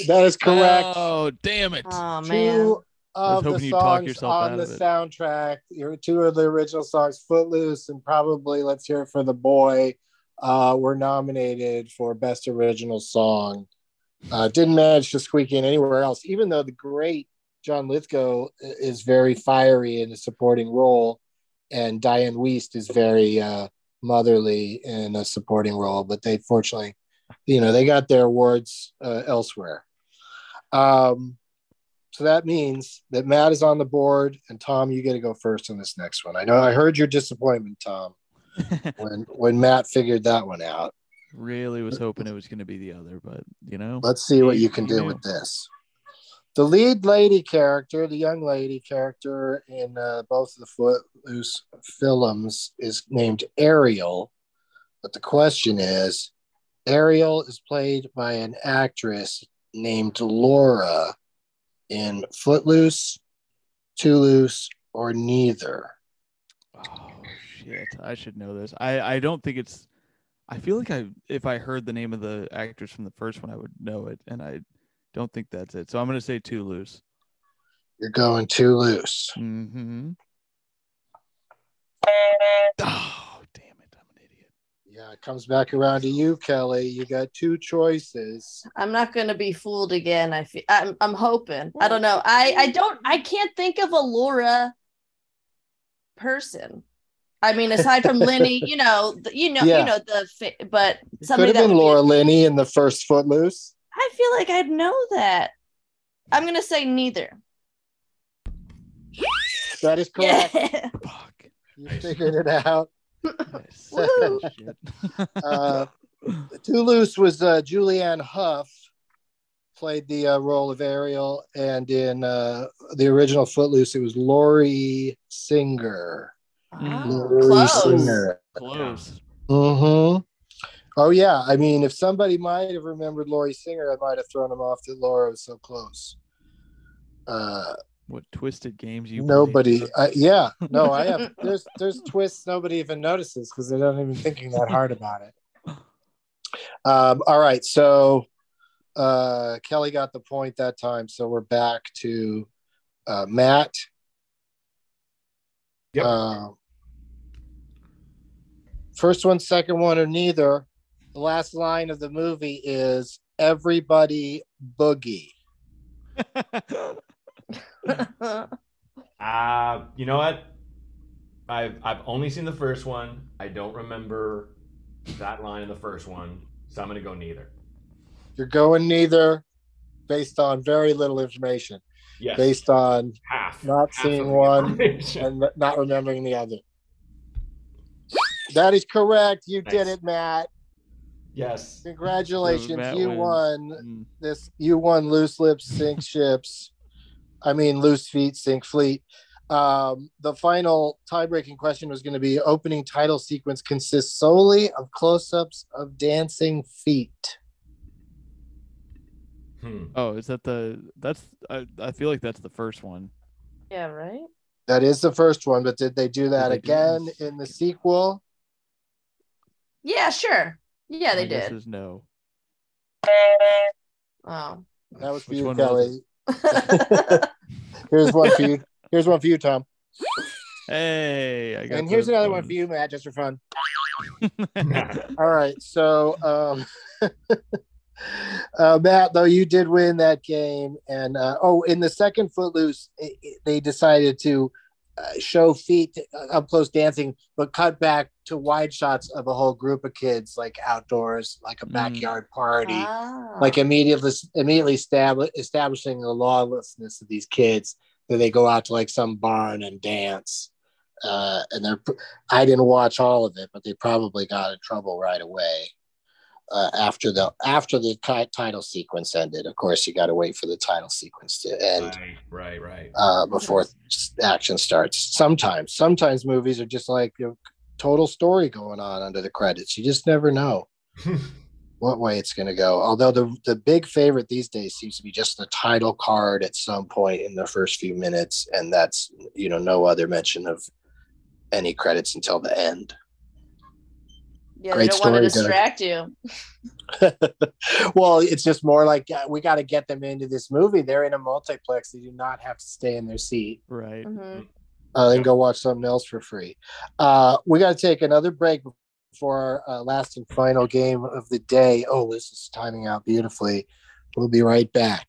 That is correct. Oh, damn it. oh man. two I was of the hoping you'd talk songs yourself on the of it. soundtrack, your two of the original songs, Footloose and probably Let's Hear It for the Boy, uh, were nominated for Best Original Song. Uh, didn't manage to squeak in anywhere else, even though the great John Lithgow is very fiery in a supporting role, and Dianne Wiest is very uh, motherly in a supporting role. But they fortunately, you know, they got their awards uh, elsewhere. Um, so that means that Matt is on the board, and Tom, you get to go first on this next one. I know I heard your disappointment, Tom, [LAUGHS] when when Matt figured that one out. Really was hoping it was going to be the other, but you know. Let's see what you can do with this. The lead lady character, the young lady character in uh, both of the Footloose films, is named Ariel. But the question is Ariel is played by an actress named Laura in Footloose, Too Loose, or neither. Oh shit! I should know this. I I don't think it's. I feel like I if I heard the name of the actress from the first one, I would know it, and I don't think that's it. So I'm gonna say too loose. You're going too loose. Mm-hmm. [LAUGHS] Oh damn it! I'm an idiot. Yeah, it comes back around to you, Kelly. You got two choices. I'm not gonna be fooled again. I feel I'm I'm hoping. I don't know. I I don't I can't think of a Laura person. I mean, aside from Linney, [LAUGHS] you know, you know, Yeah. you know the, fa- but somebody could have been would be- Laura Linney in the first Footloose. I feel like I'd know that. I'm gonna say neither. That is correct. [LAUGHS] Yeah. Fuck. You figured it out. Nice. [LAUGHS] Uh, Too Loose was uh, Julianne Hough played the uh, role of Ariel, and in uh, the original Footloose, it was Lori Singer. Lori close. Singer. Close. Mm-hmm. Oh yeah, I mean, if somebody might have remembered Lori Singer, I might have thrown him off that Laura was so close. Uh, What twisted games you? nobody, I, yeah, no, I have. [LAUGHS] There's there's twists nobody even notices because they're not even thinking that hard about it. Um, all right, so uh, Kelly got the point that time, so we're back to uh, Matt. Yep. Uh, first one, second one, or neither. The last line of the movie is "Everybody boogie." [LAUGHS] Uh, you know what? I've I've only seen the first one. I don't remember that line in the first one. So I'm gonna go neither. You're going neither based on very little information, Yes. based on half. not half seeing one and not remembering the other. That is correct. You did it, Matt. Yes. Congratulations. Matt you wins. won Mm. this. You won loose lips, sink [LAUGHS] ships. I mean, loose feet, sink fleet. Um, the final tie-breaking question was going to be opening title sequence consists solely of close-ups of dancing feet. Hmm. Oh, is that the? That's. I, I feel like that's the first one. Yeah, right? That is the first one, but did they do that they do again this? in the sequel? Yeah, sure. Yeah, they My guess did. is no. Oh. That was for Which you, one was Kelly. [LAUGHS] Here's one for you. Here's one for you, Tom. Hey, I got And here's the another one bonus. for you, Matt, just for fun. [LAUGHS] All right. So, um, [LAUGHS] uh, Matt, though you did win that game, and uh, oh, in the second Footloose, it, it- they decided to uh, show feet uh, up close dancing, but cut back to wide shots of a whole group of kids, like outdoors, like a Mm. backyard party, Ah. like immediately immediately establish, establishing the lawlessness of these kids. That they go out to like some barn and dance. Uh, and they're I didn't watch all of it, but they probably got in trouble right away uh, after the after the title sequence ended. Of course, you got to wait for the title sequence to end Right, right, right. uh, before action starts. Sometimes, sometimes movies are just like you know, total story going on under the credits. You just never know [LAUGHS] what way it's going to go. Although the the big favorite these days seems to be just the title card at some point in the first few minutes, and that's you know no other mention of any credits until the end. Yeah, great they don't want to story, Doug. distract you. [LAUGHS] well, it's just more like uh, we got to get them into this movie. They're in a multiplex; they do not have to stay in their seat. Right. Mhm. uh, and go watch something else for free. Uh, we got to take another break before our uh, last and final game of the day. Oh, this is timing out beautifully. We'll be right back.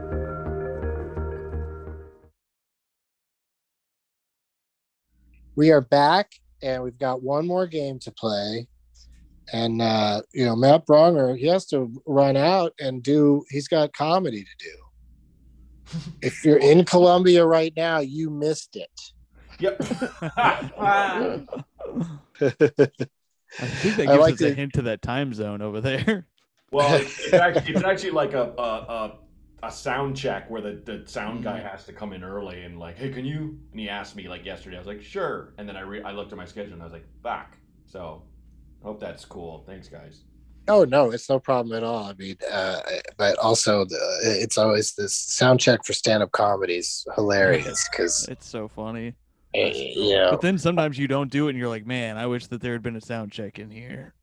We are back, and we've got one more game to play. And uh, you know, Matt Braunger, he has to run out and do. He's got comedy to do. [LAUGHS] if you're in Colombia right now, you missed it. Yep. [LAUGHS] [LAUGHS] I think that gives like us a hint to that time zone over there. Well, it's, it's actually it's actually like a a, a a sound check where the, the sound guy has to come in early and like, hey, can you? And he asked me like yesterday. I was like, sure. And then I re- I looked at my schedule and I was like, back. So, I hope that's cool. Thanks, guys. Oh no, it's no problem at all. I mean, uh, but also the, it's always this sound check for stand-up comedy is hilarious [LAUGHS] because It's so funny. you know, But then sometimes you don't do it and you're like, man, I wish that there had been a sound check in here.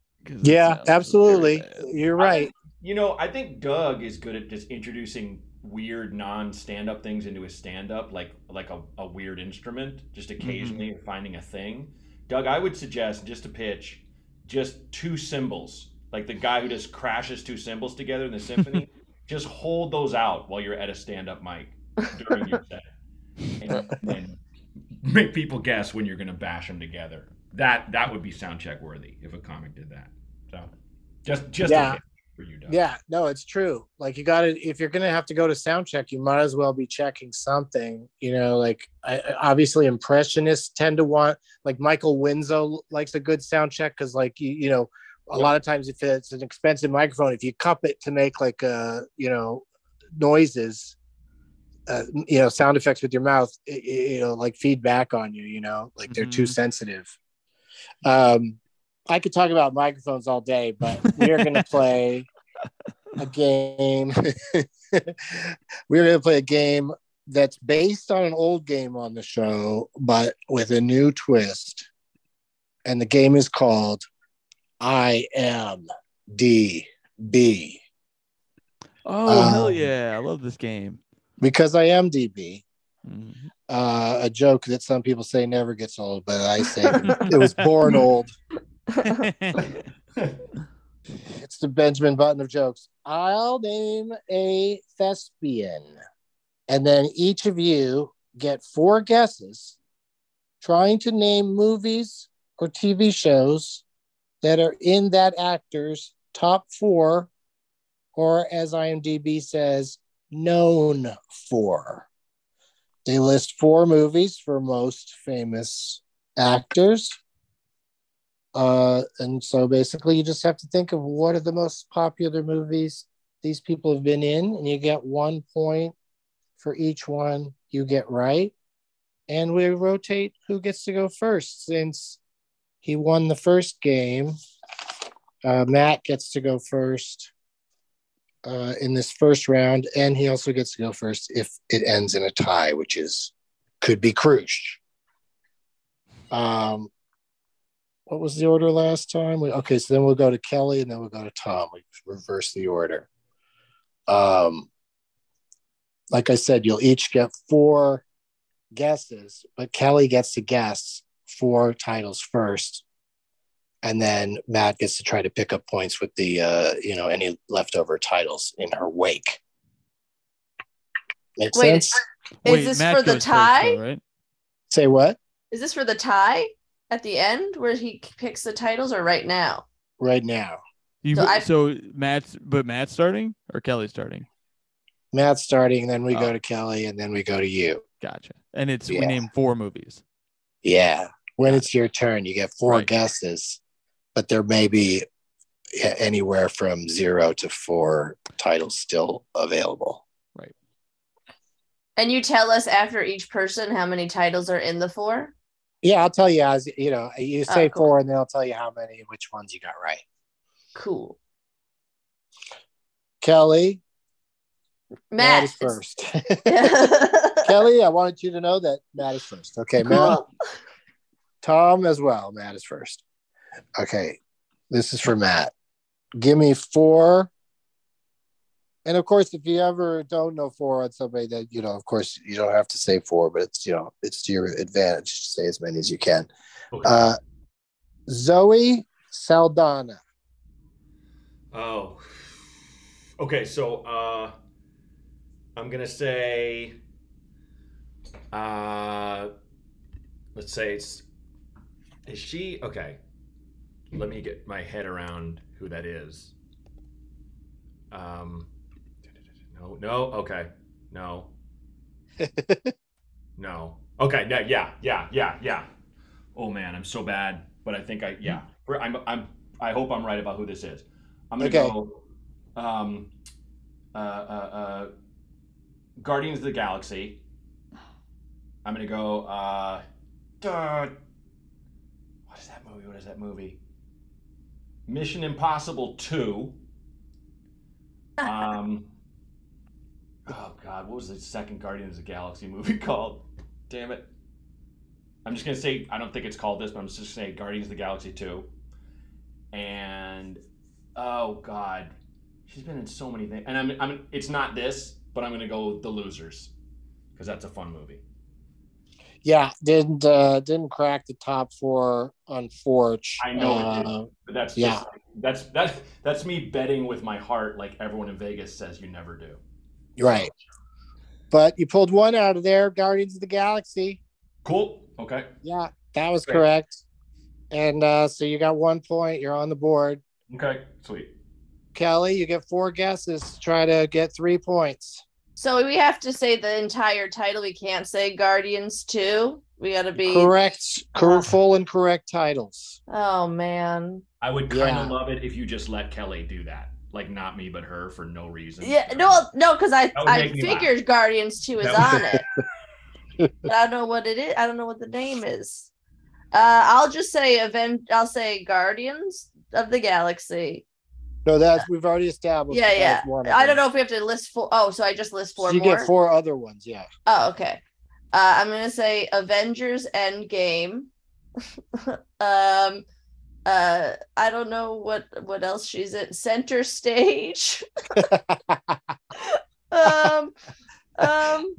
yeah, absolutely, you're right. You know, I think Doug is good at just introducing weird non-stand-up things into his stand-up, like like a, a weird instrument, just occasionally mm-hmm. finding a thing. Doug, I would suggest just to pitch, just two cymbals, like the guy who just crashes two cymbals together in the symphony. [LAUGHS] just hold those out while you're at a stand-up mic during your set, and [LAUGHS] then make people guess when you're going to bash them together. That that would be sound check worthy if a comic did that. So, just just Yeah. For you. Yeah, no, it's true. Like you got to if you're gonna have to go to sound check, you might as well be checking something. You know, like I, obviously impressionists tend to want like Michael Winslow likes a good sound check because like you you know a lot of times if it's an expensive microphone, if you cup it to make like uh you know noises. Uh, you know, sound effects with your mouth, it, it- you know, like feedback on you, you know, like they're too Mhm. sensitive. Um, I could talk about microphones all day, but we're going [LAUGHS] to play a game. [LAUGHS] we're going to play a game that's based on an old game on the show, but with a new twist. And the game is called I am DB Oh Um, hell yeah! I love this game. because I am DB. Mhm. Uh, a joke that some people say never gets old, but I say [LAUGHS] it was born old. [LAUGHS] It's the Benjamin Button of jokes. I'll name a thespian, and then each of you get four guesses trying to name movies or TV shows that are in that actor's top four, or as IMDb says, known for. They list four movies for most famous actors. Uh, and so basically, you just have to think of what are the most popular movies these people have been in, and you get one point for each one you get right. And we rotate who gets to go first since he won the first game. Uh, Matt gets to go first uh, in this first round, and he also gets to go first if it ends in a tie, which is could be crucial. Um, what was the order last time? We, okay, so then we'll go to Kelly and then we'll go to Tom. We reverse the order. Um, like I said, you'll each get four guesses, but Kelly gets to guess four titles first, and then Matt gets to try to pick up points with the uh, you know any leftover titles in her wake. Make Wait, sense? Is this for the tie? though, right? Say what? Is this for the tie at the end where he picks the titles or right now? Right now, You, So so, Matt's, but Matt's starting or Kelly's starting? Matt's starting, then we Oh. go to Kelly, and then we go to you. Gotcha. And it's we name four movies. Yeah. When it's your turn, you get four Right. guesses, but there may be anywhere from zero to four titles still available. Right. And you tell us after each person how many titles are in the four? Yeah, I'll tell you as you know, you oh, say Oh, cool. four, and then I'll tell you how many, which ones you got right. Cool. Kelly, Matt, Matt is first. [LAUGHS] Kelly, I wanted you to know that Matt is first. Okay, Matt. Tom as well. Matt is first. Okay, this is for Matt. Give me four. And of course, if you ever don't know four on somebody that you know, of course, you don't have to say four, but it's you know, it's to your advantage to say as many as you can. Okay. Uh, Zoe Saldana. Oh. Okay, so uh I'm gonna say uh let's say it's is she okay. Let me get my head around who that is. Um no, no, okay. No. [LAUGHS] no. Okay, no, yeah, yeah, yeah, yeah. Oh man, I'm so bad, but I think I yeah. I'm I'm I hope I'm right about who this is. I'm gonna Okay. go um uh, uh uh Guardians of the Galaxy. I'm gonna go uh duh, what is that movie? What is that movie? Mission Impossible 2. [LAUGHS] Um Oh god, what was the second Guardians of the Galaxy movie [LAUGHS] called? Damn it. I'm just gonna say I don't think it's called this, but I'm just gonna say Guardians of the Galaxy 2. And oh god. She's been in so many things. And I'm I'm it's not this, but I'm gonna go The Losers. Because that's a fun movie. Yeah, didn't uh, didn't crack the top four on Forge. I know it Uh, did, but that's yeah. just that's that's that's me betting with my heart like everyone in Vegas says you never do. Right. But you pulled one out of there, Guardians of the Galaxy. Cool. Okay. Yeah, that was Great. correct. And uh, so you got one point. You're on the board. Okay. Sweet. Kelly, you get four guesses. to Try to get three points. So we have to say the entire title. We can't say Guardians 2. We got to be Correct, cor- Uh, full and correct titles. Oh man. I would kind Yeah. of love it if you just let Kelly do that. Like not me, but her for no reason. Yeah, no, no, because I I make figured Guardians 2 is on would- it. [LAUGHS] but I don't know what it is. I don't know what the name is. Uh I'll just say event I'll say Guardians of the Galaxy. No, that's we've already established. Yeah, yeah. that's one of I don't know if we have to list four. Oh, so I just list four you more. get four other ones. Yeah. Oh, okay. Uh, I'm gonna say Avengers Endgame. [LAUGHS] um, Uh, I don't know what what else she's in. Center stage. [LAUGHS] um, um,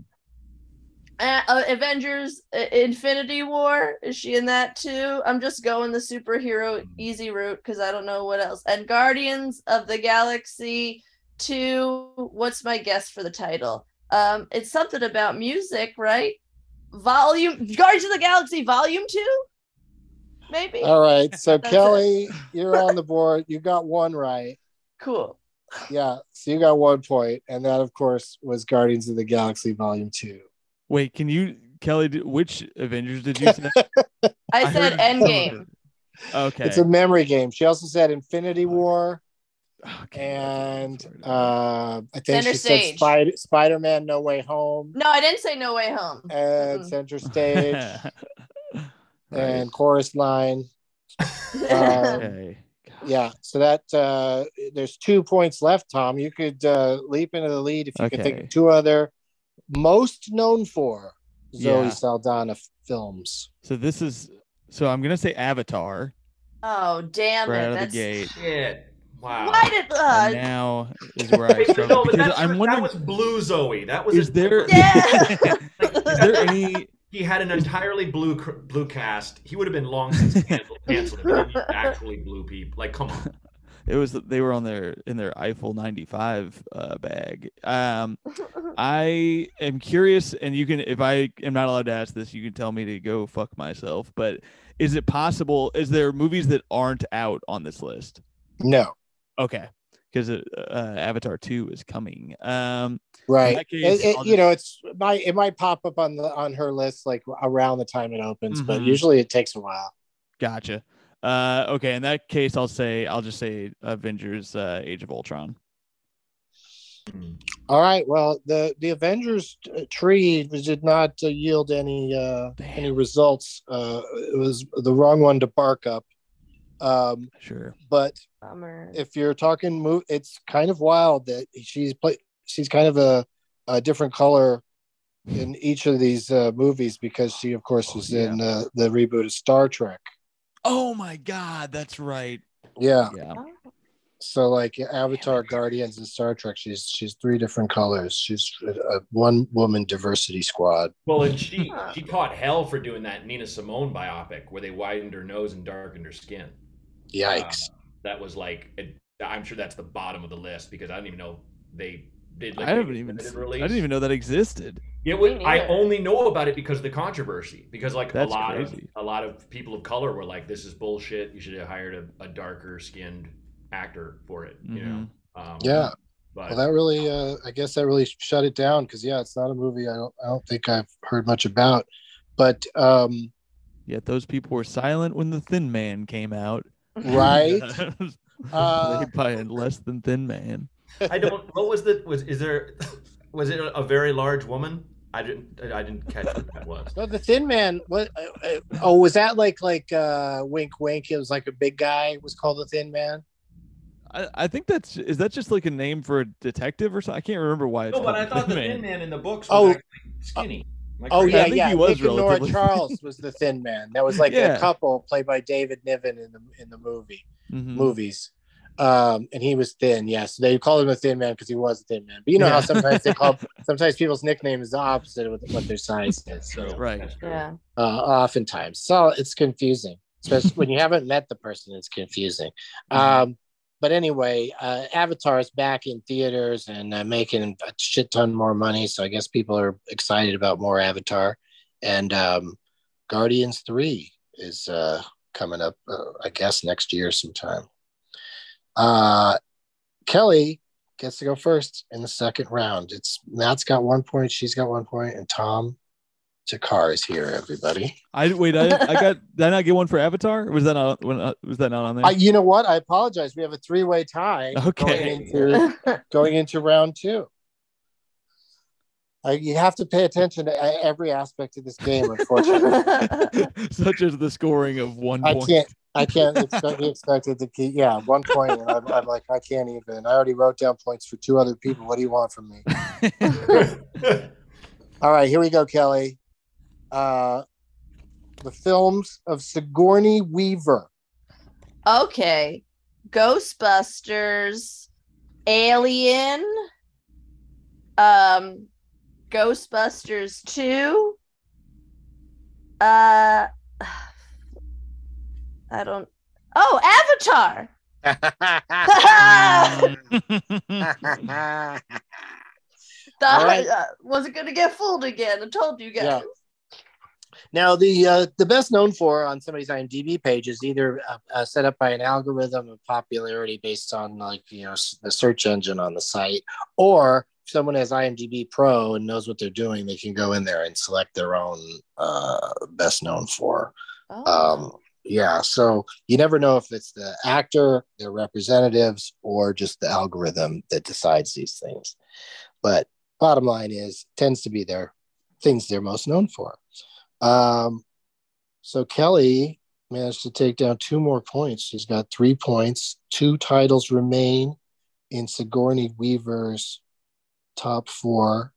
uh, Avengers uh, Infinity War. Is she in that too? I'm just going the superhero easy route because I don't know what else. And Guardians of the Galaxy 2. What's my guess for the title? Um, it's something about music, right? Volume Guardians of the Galaxy Volume 2? Maybe. All right. So [LAUGHS] That's it. Kelly, you're on the board. You got one right. Cool. Yeah. So you got one point, and that, of course, was Guardians of the Galaxy Volume Two. Wait, can you, Kelly? Which Avengers did you [LAUGHS] say? I said heard Endgame. Okay. It's a memory game. She also said Infinity War, Okay, and uh, I think Center she said Stage. Spider Spider Man No Way Home, No, I didn't say No Way Home. and Mm-mm. Center Stage, [LAUGHS] Right. and Chorus Line. [LAUGHS] Um, Okay. Yeah, so that uh, there's two points left, Tom. You could uh, leap into the lead if you could think of two other most known for Zoe Yeah. Saldana f- films. So this is. So I'm gonna say Avatar Oh damn right it! out of the gate. Shit. Wow. why did uh, now is where I [LAUGHS] struggle no, because I'm wondering that wondering. was Blue Zoe. That was Is a there? [LAUGHS] yeah. is there any? He had an entirely blue blue cast. He would have been long since canceled. canceled if he didn't [LAUGHS] actually blue people. Like, come on. It was they were on their in their Eiffel 95 uh, bag. Um, I am curious, and you can if I am not allowed to ask this, you can tell me to go fuck myself. But is it possible? Is there movies that aren't out on this list? No, Okay, because uh, uh, Avatar 2 is coming. Um, right? case, It- it- I'll you know, it's my it might pop up on the on her list like around the time it opens, but Mhm. usually it takes a while. gotcha. Uh, okay, in that case, I'll say I'll just say Avengers: uh, Age of Ultron. All right. Well, the the Avengers uh, tree did not uh, yield any uh, any results. Uh, it was the wrong one to bark up. Um, Sure. but Bummer. if you're talking move, it's kind of wild that she's play. She's kind of a, a different color in each of these uh, movies because she, of course, was in uh, the reboot of Star Trek. Oh my God, that's right. Yeah. Yeah. So like Avatar, Guardians, and Star Trek, she's she's three different colors. She's a, a one woman diversity squad. Well, and she [LAUGHS] she caught hell for doing that Nina Simone biopic where they widened her nose and darkened her skin. Yikes. Uh, that was like I'm sure that's the bottom of the list because I don't even know they did. Like, I haven't even. limited I didn't even know that existed. It was, I only know about it because of the controversy. Because like That's a lot crazy. of a lot of people of color were like, "This is bullshit. You should have hired a, a darker skinned actor for it." You know. Um, Yeah. But Well, that really, uh, I guess that really shut it down because yeah, it's not a movie I don't, I don't think I've heard much about. But um, Yet those people were silent when the Thin Man came out. Right, [LAUGHS] Uh, Played by a less than thin man. I don't. What was the? Was is there? Was it a, a very large woman? I didn't. I didn't catch what that was. no, the Thin Man. What? Uh, uh, oh, was that like like uh, Wink Wink? It was like a big guy. Was called the Thin Man. I, I think that's is that just like a name for a detective or something? I can't remember why it's No, but I thought the Thin Thin Man. Man in the books Oh, was actually skinny. Am I Oh correct? yeah, think yeah. he was Nick and Nora [LAUGHS] Charles was the Thin Man. That was like Yeah. a couple played by David Niven in the in the movie Mhm. movies. Um, and he was thin. Yes, they called him a thin man because he was a thin man. But you know how sometimes they call [LAUGHS] sometimes people's nickname is the opposite of what their size is. So [LAUGHS] Right. Yeah. uh, oftentimes. So it's confusing, especially when you haven't met the person. It's confusing. Um, but anyway, uh, Avatar is back in theaters and uh, making a shit ton more money. So I guess people are excited about more Avatar. And um, Guardians Three is uh, coming up, uh, I guess, next year sometime. Uh, Kelly gets to go first in the second round. It's Matt's got one point, she's got one point, and Tom Thakkar is here. Everybody. I wait. I, I got. [LAUGHS] Did I not get one for Avatar? Was that not? When, uh, was that not on there? Uh, you know what? I apologize. We have a three-way tie Okay. going into [LAUGHS] going into round two. Uh, you have to pay attention to every aspect of this game. Unfortunately, [LAUGHS] Such as the scoring of one point. I point. can't. I can't expect, be expected to keep. Yeah, one point. And I'm, I'm like, I can't even. I already wrote down points for two other people. What do you want from me? All right, here we go, Kelly. Uh, the films of Sigourney Weaver. Okay. Ghostbusters, Alien, um, Ghostbusters 2. Uh, [SIGHS] I don't. Oh, Avatar. [LAUGHS] [LAUGHS] Thought right. Uh, wasn't gonna get fooled again. I told you guys. Yeah. Now, the uh, the best known for on somebody's IMDb page is either uh, uh, set up by an algorithm of popularity based on like you know the search engine on the site, or if someone has IMDb Pro and knows what they're doing, they can go in there and select their own uh, best known for. Oh. Um, yeah, so you never know if it's the actor, their representatives, or just the algorithm that decides these things. But bottom line is, tends to be their things they're most known for. Um, so Kelly managed to take down two more points. She's got three points. Two titles remain in Sigourney Weaver's top four.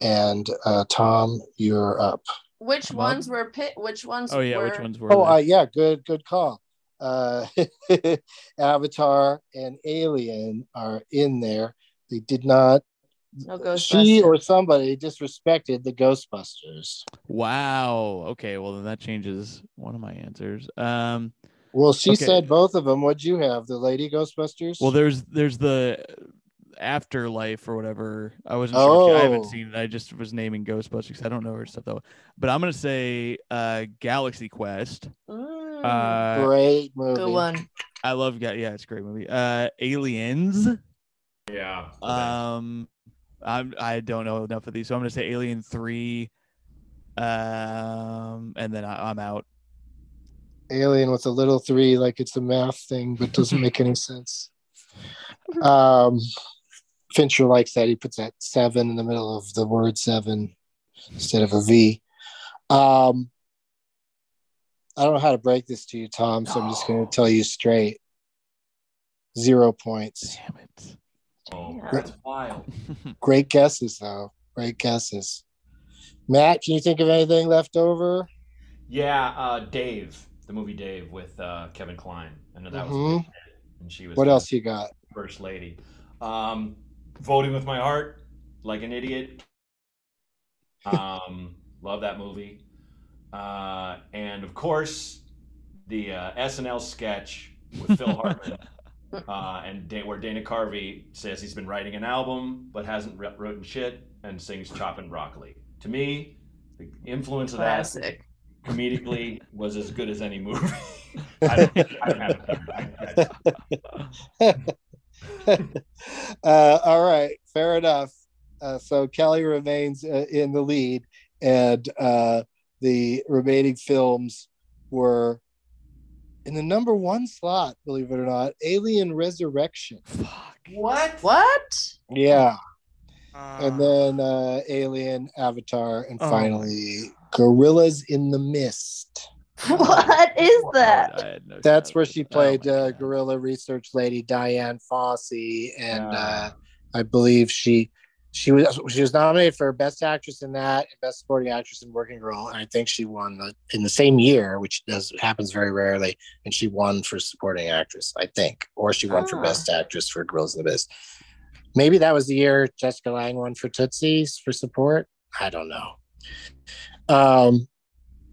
And uh, Tom, you're up. Which I'm up. ones were pit? Which ones? Oh yeah, were... which ones were? Oh, uh, yeah, good, good call. Uh, [LAUGHS] Avatar and Alien are in there. They did not. No She or somebody disrespected the Ghostbusters. Wow. Okay. Well, then that changes one of my answers. Um. Well, she Okay. said both of them. What'd you have? The Lady Ghostbusters? Well, there's there's the afterlife or whatever. I wasn't sure. If, I haven't Oh. seen it. I just was naming Ghostbusters. I don't know her stuff though. But I'm gonna say uh Galaxy Quest. Mm, Uh, great movie. good one. I love. Ga- Yeah, it's a great movie. Uh, Aliens. Yeah. Um, I'm I don't know enough of these, so I'm gonna say Alien Three. Um, and then I, I'm out. Alien with a little three, like it's a math thing, but doesn't make any [LAUGHS] sense. Um, Fincher likes that. He puts that seven in the middle of the word seven instead of a V. Um, I don't know how to break this to you, Tom, so I'm just going to tell you straight. Zero points. Damn it. Oh, Yeah. that's wild. [LAUGHS] Great guesses, though. Great guesses. Matt, can you think of anything left over? Yeah, uh, Dave, the movie Dave with uh, Kevin Kline. I know that was a Mhm. big hit, and she was What else you got? first lady. Um, voting with my heart, like an idiot. [LAUGHS] Um, love that movie. Uh, and of course, the uh, SNL sketch with Phil Hartman, [LAUGHS] [LAUGHS] uh, and da- where Dana Carvey says he's been writing an album but hasn't wr- written shit and sings chopping Broccoli." To me, the influence of that Classic. comedically was as good as any movie. [LAUGHS] I, don't, I don't have a third. I- I- [LAUGHS] uh, all right, fair enough. Uh, so Kelly remains uh, in the lead, and uh, the remaining films were in the number one slot, believe it or not, Alien Resurrection. Fuck. what? What? Yeah. And then uh, Alien, Avatar, and Oh. finally Gorillas in the Mist. [LAUGHS] What is that? I had no That's where she Oh played my uh, gorilla research lady Dian Fossey, and uh. I believe she she was she was nominated for best actress in that and best supporting actress in working girl and I think she won the, in the same year, which does happens very rarely, and she won for supporting actress, I think, or she won for Ah. best actress for girls in the Mist. Maybe that was the year Jessica Lange won for Tootsie's for support. I don't know. Um,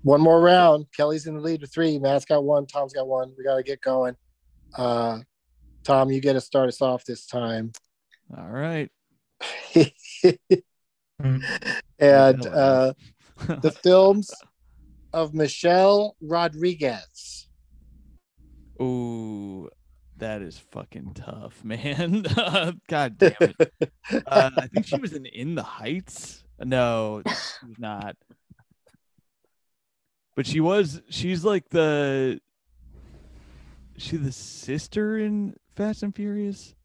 one more round. Kelly's in the lead with three. Matt's got one. Tom's got one. We got to get going. Uh, Tom, you get to start us off this time. All right. [LAUGHS] and uh, the films of Michelle Rodriguez. Ooh, that is fucking tough, man. [LAUGHS] God damn it. Uh, I think she was in In the Heights. No, she's not. But she was. She's like the. She the sister in Fast and Furious.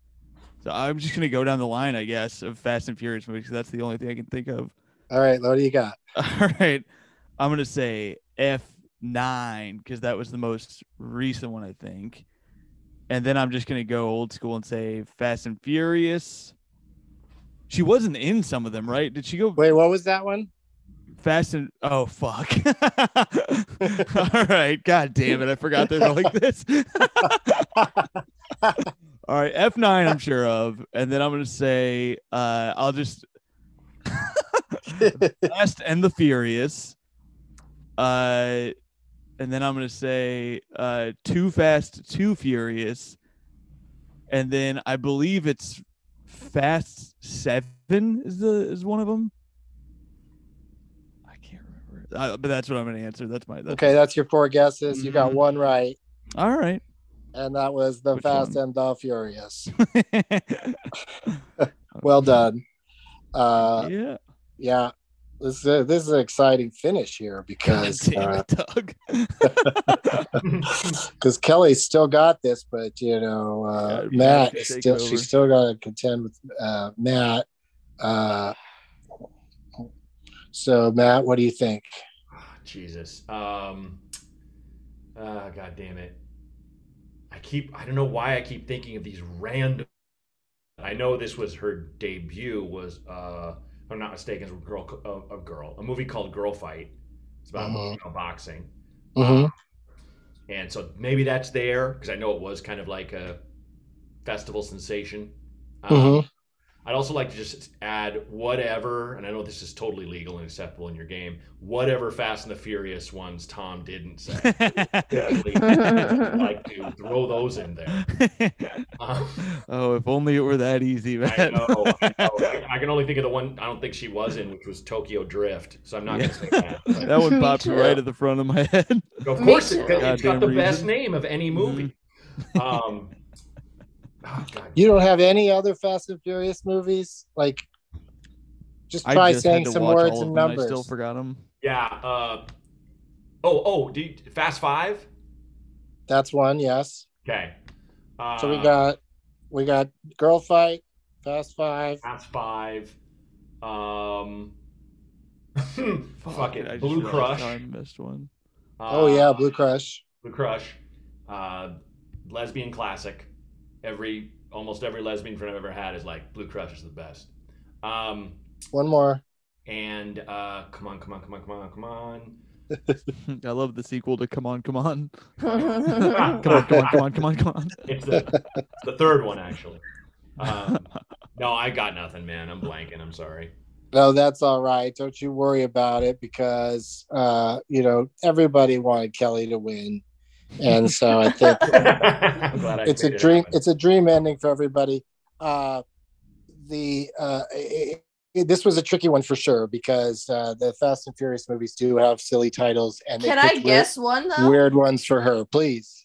So I'm just gonna go down the line, I guess, of Fast and Furious movies. That's the only thing I can think of. All right, what do you got? [LAUGHS] All right. I'm going to say F9 because that was the most recent one, I think. And then I'm just going to go old school and say Fast and Furious. She wasn't in some of them, right? Did she go? Wait, what was that one? Fast and oh fuck. [LAUGHS] [LAUGHS] All right. God damn it. I forgot they're like this. All right. F9 I'm sure of. And then I'm gonna say uh I'll just [LAUGHS] Fast and the Furious. Uh and then I'm gonna say uh Too Fast, Too Furious. And then I believe it's Fast Seven is the is one of them. I can't remember, uh, but that's what I'm gonna answer. That's my that's Okay, that's your four guesses. You got Mhm. one right, all right. And that was the Which Fast one? and the Furious. [LAUGHS] Well done. Uh, yeah. yeah, this is a, this is an exciting finish here God because damn uh, because [LAUGHS] [LAUGHS] Kelly still got this, but you know uh, Yeah, Matt is still over. she's still got to contend with uh, Matt. Uh, so Matt, what do you think? Jesus. Um. Uh, God damn it. I keep. I don't know why I keep thinking of these random. I know this was her debut. Was uh, if I'm not mistaken, a girl. A, a girl. A movie called Girl Fight. It's about Mhm. female boxing. Mhm. And so maybe that's there because I know it was kind of like a festival sensation. Um, Mhm. I'd also like to just add whatever, and I know this is totally legal and acceptable in your game. Whatever Fast and the Furious ones Tom didn't say, [LAUGHS] like to throw those in there. Um, [LAUGHS] oh, if only it were that easy, man. I know, I know. I- I can only think of the one I don't think she was in, which was Tokyo Drift. So I'm not Yeah. going to say that. but- [LAUGHS] that one Me popped right at the front of my head. Of course, it, too. it's got the Goddamn best name of any movie. Um, oh, God. You don't have any other Fast and Furious movies? Like, just I try just had saying to some watch words all of and them, numbers. I still forgot them. Yeah. Uh, oh, oh, do you, Fast Five? That's one, yes. Okay. Uh, So we got we got Girl Fight, Fast Five. Fast Five. Um, [LAUGHS] fuck I it. just Blue Crush. I missed one. oh yeah, Uh, Blue Crush. Blue Crush. Uh, lesbian classic. Every almost every lesbian friend I've ever had is like Blue Crush is the best. Um, One more. and uh, come on, come on, come on, come on, come on. [LAUGHS] I love the sequel to Come On, Come On. come [LAUGHS] Come on, come on, come on, come on, come on. [LAUGHS] It's the, it's the third one actually. Um, no, I got nothing, man. I'm blanking. I'm sorry. No, that's all right. Don't you worry about it because uh, you know everybody wanted Kelly to win, and so I think [LAUGHS] I'm glad I it's a made it dream. It's a dream ending for everybody. Uh, the uh, it, it- this was a tricky one for sure because uh, the Fast and Furious movies do have silly titles, and they Can I picked weird- guess one though? weird ones for her. Please,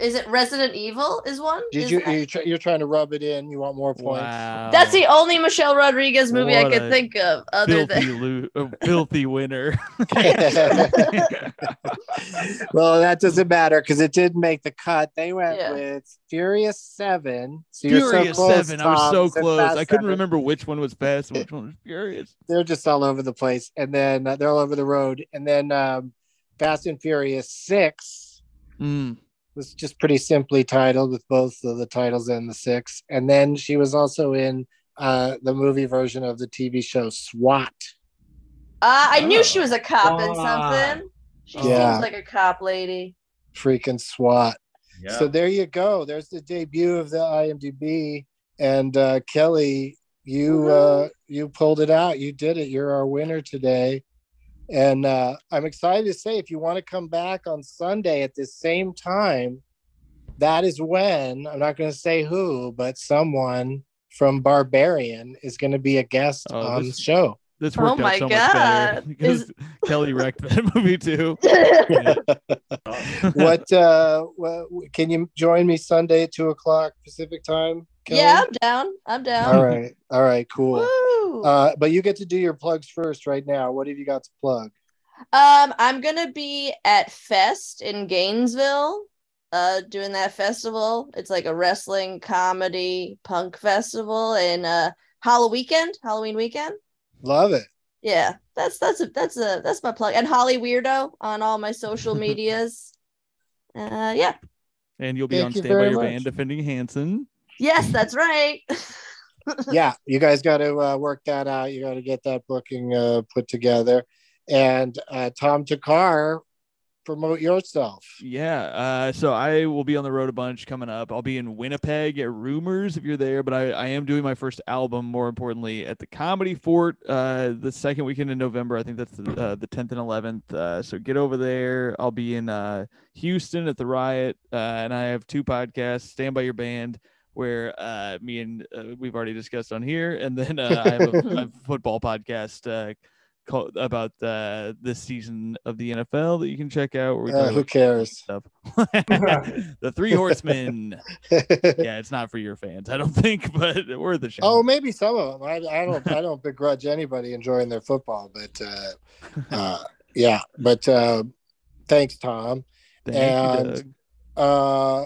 Is it Resident Evil? Is one? did Is you? that- You're, try, you're trying to rub it in. You want more points? Wow. That's the only Michelle Rodriguez movie I could think of, other filthy, than lo- filthy winner. [LAUGHS] [LAUGHS] well, that doesn't matter because it did make the cut. They went Yeah. with Furious Seven. So Furious so close, Seven. I was so You said close. I couldn't Seven. remember which one was Fast and which one was Furious. They're just all over the place, and then uh, they're all over the road. And then um, Fast and Furious Six Mm. Was just pretty simply titled with both of the titles and the six. And then she was also in uh, the movie version of the TV show SWAT. uh, I knew she Oh. was a cop in something. She Yeah. seems like a cop lady. Freaking SWAT. Yeah. So there you go. There's the debut of the IMDb. And uh, Kelly, you uh, you pulled it out. You did it. You're our winner today. And uh, I'm excited to say, if you want to come back on Sunday at this same time, that is when I'm not going to say who, but someone from Barbarian is going to be a guest Oh, on this- the show. This Oh worked my out so much better God. [LAUGHS] because Is- [LAUGHS] Kelly wrecked that movie too. [LAUGHS] what uh, what can you join me Sunday at two o'clock Pacific time? Kelly? yeah, I'm down. I'm down. All right. All right. Cool. Woo. Uh, but you get to do your plugs first right now. What have you got to plug? Um, I'm gonna be at Fest in Gainesville, uh, doing that festival. It's like a wrestling comedy punk festival in uh Halloween weekend, Halloween weekend. Love it. Yeah, that's that's a that's a that's my plug. And Holly Weirdo on all my social [LAUGHS] medias. Uh, yeah. And you'll be Thank on you standby very your much. band defending Hanson. Yes, that's right. [LAUGHS] yeah, you guys got to uh, work that out. You got to get that booking uh, put together. And uh, Tom Thakkar, promote yourself. Yeah. Uh, so I will be on the road a bunch coming up. I'll be in Winnipeg at Rumors if you're there, but I, I am doing my first album, more importantly, at the Comedy Fort uh, the second weekend in November. I think that's the, uh, the 10th and 11th. Uh, so get over there. I'll be in uh, Houston at the Riot, uh, and I have two podcasts Stand By Your Band. Where uh, me and uh, we've already discussed on here, and then uh, I have a, [LAUGHS] a football podcast about uh, this season of the NFL that you can check out. Where we Uh, who cares? [LAUGHS] stuff. [LAUGHS] the Three Horsemen. [LAUGHS] yeah, it's not for your fans, I don't think, but we're the show. Oh, maybe some of them. I, I don't. I don't begrudge anybody enjoying their football, but uh, uh, yeah. But uh, thanks, Tom. Thank and uh,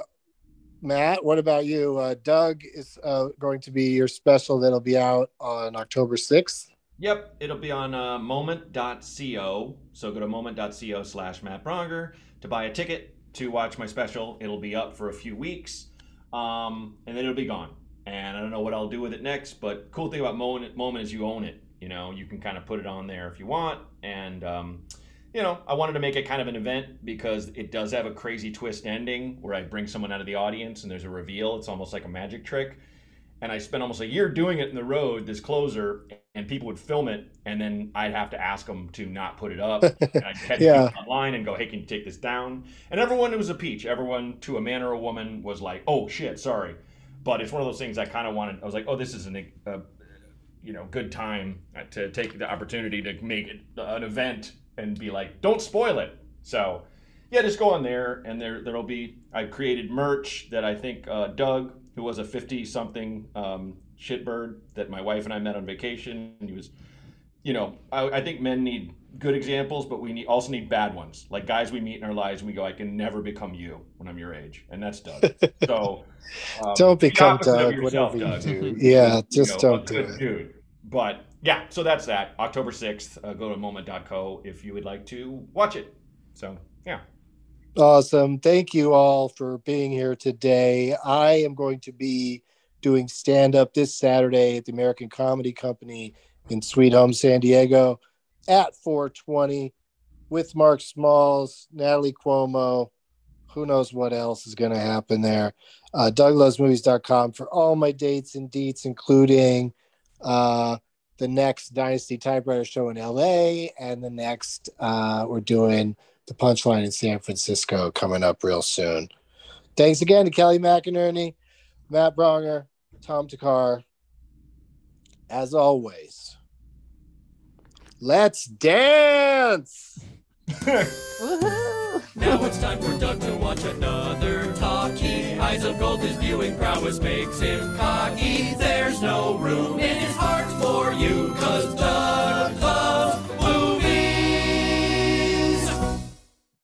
Matt, what about you? Uh, Doug is uh, going to be your special that'll be out on October sixth. Yep, it'll be on uh, moment.co. So go to moment.co slash Matt Braunger to buy a ticket to watch my special. It'll be up for a few weeks, um, and then it'll be gone. And I don't know what I'll do with it next, but cool thing about Moment, Moment is you own it. You know, you can kind of put it on there if you want. And, um, you know, I wanted to make it kind of an event because it does have a crazy twist ending where I bring someone out of the audience and there's a reveal. It's almost like a magic trick and I spent almost a year doing it in the road, this closer, and people would film it, and then I'd have to ask them to not put it up. [LAUGHS] and I'd head Yeah. people online and go, "Hey, can you take this down?" And everyone, it was a peach. Everyone, to a man or a woman, was like, "Oh shit, sorry," but it's one of those things I kind of wanted. I was like, "Oh, this is an, a, you know, good time uh, to take the opportunity to make it uh, an event and be like, don't spoil it." So yeah, just go on there, and there there'll be. I've created merch that I think uh, Doug, who was a fifty-something um, shitbird that my wife and I met on vacation, and he was, you know, I, I think men need good examples, but we need also need bad ones, like guys we meet in our lives, and we go, I can never become you when I'm your age, and that's Doug. [LAUGHS] so um, Don't become Doug, yourself, Doug. do. [LAUGHS] Yeah, You just know, don't do it. Dude. But yeah, so that's that. October 6th, uh, go to moment.co if you would like to watch it. So yeah. Awesome. Thank you all for being here today. I am going to be doing stand up this Saturday at the American Comedy Company in Sweet Home, San Diego at 420 with Mark Smalls, Natalie Cuomo. Who knows what else is going to happen there? Uh, DougLovesMovies.com for all my dates and deets, including uh, the next Dynasty Typewriter show in LA and the next, uh, we're doing the punchline in San Francisco coming up real soon. Thanks again to Kelly McInerney, Matt Braunger, Tom Thakkar. As always, let's dance. [LAUGHS] Now it's time for Doug to watch another talkie. Eyes of gold, his viewing prowess makes him cocky. There's no room in his heart for you, cause Doug loves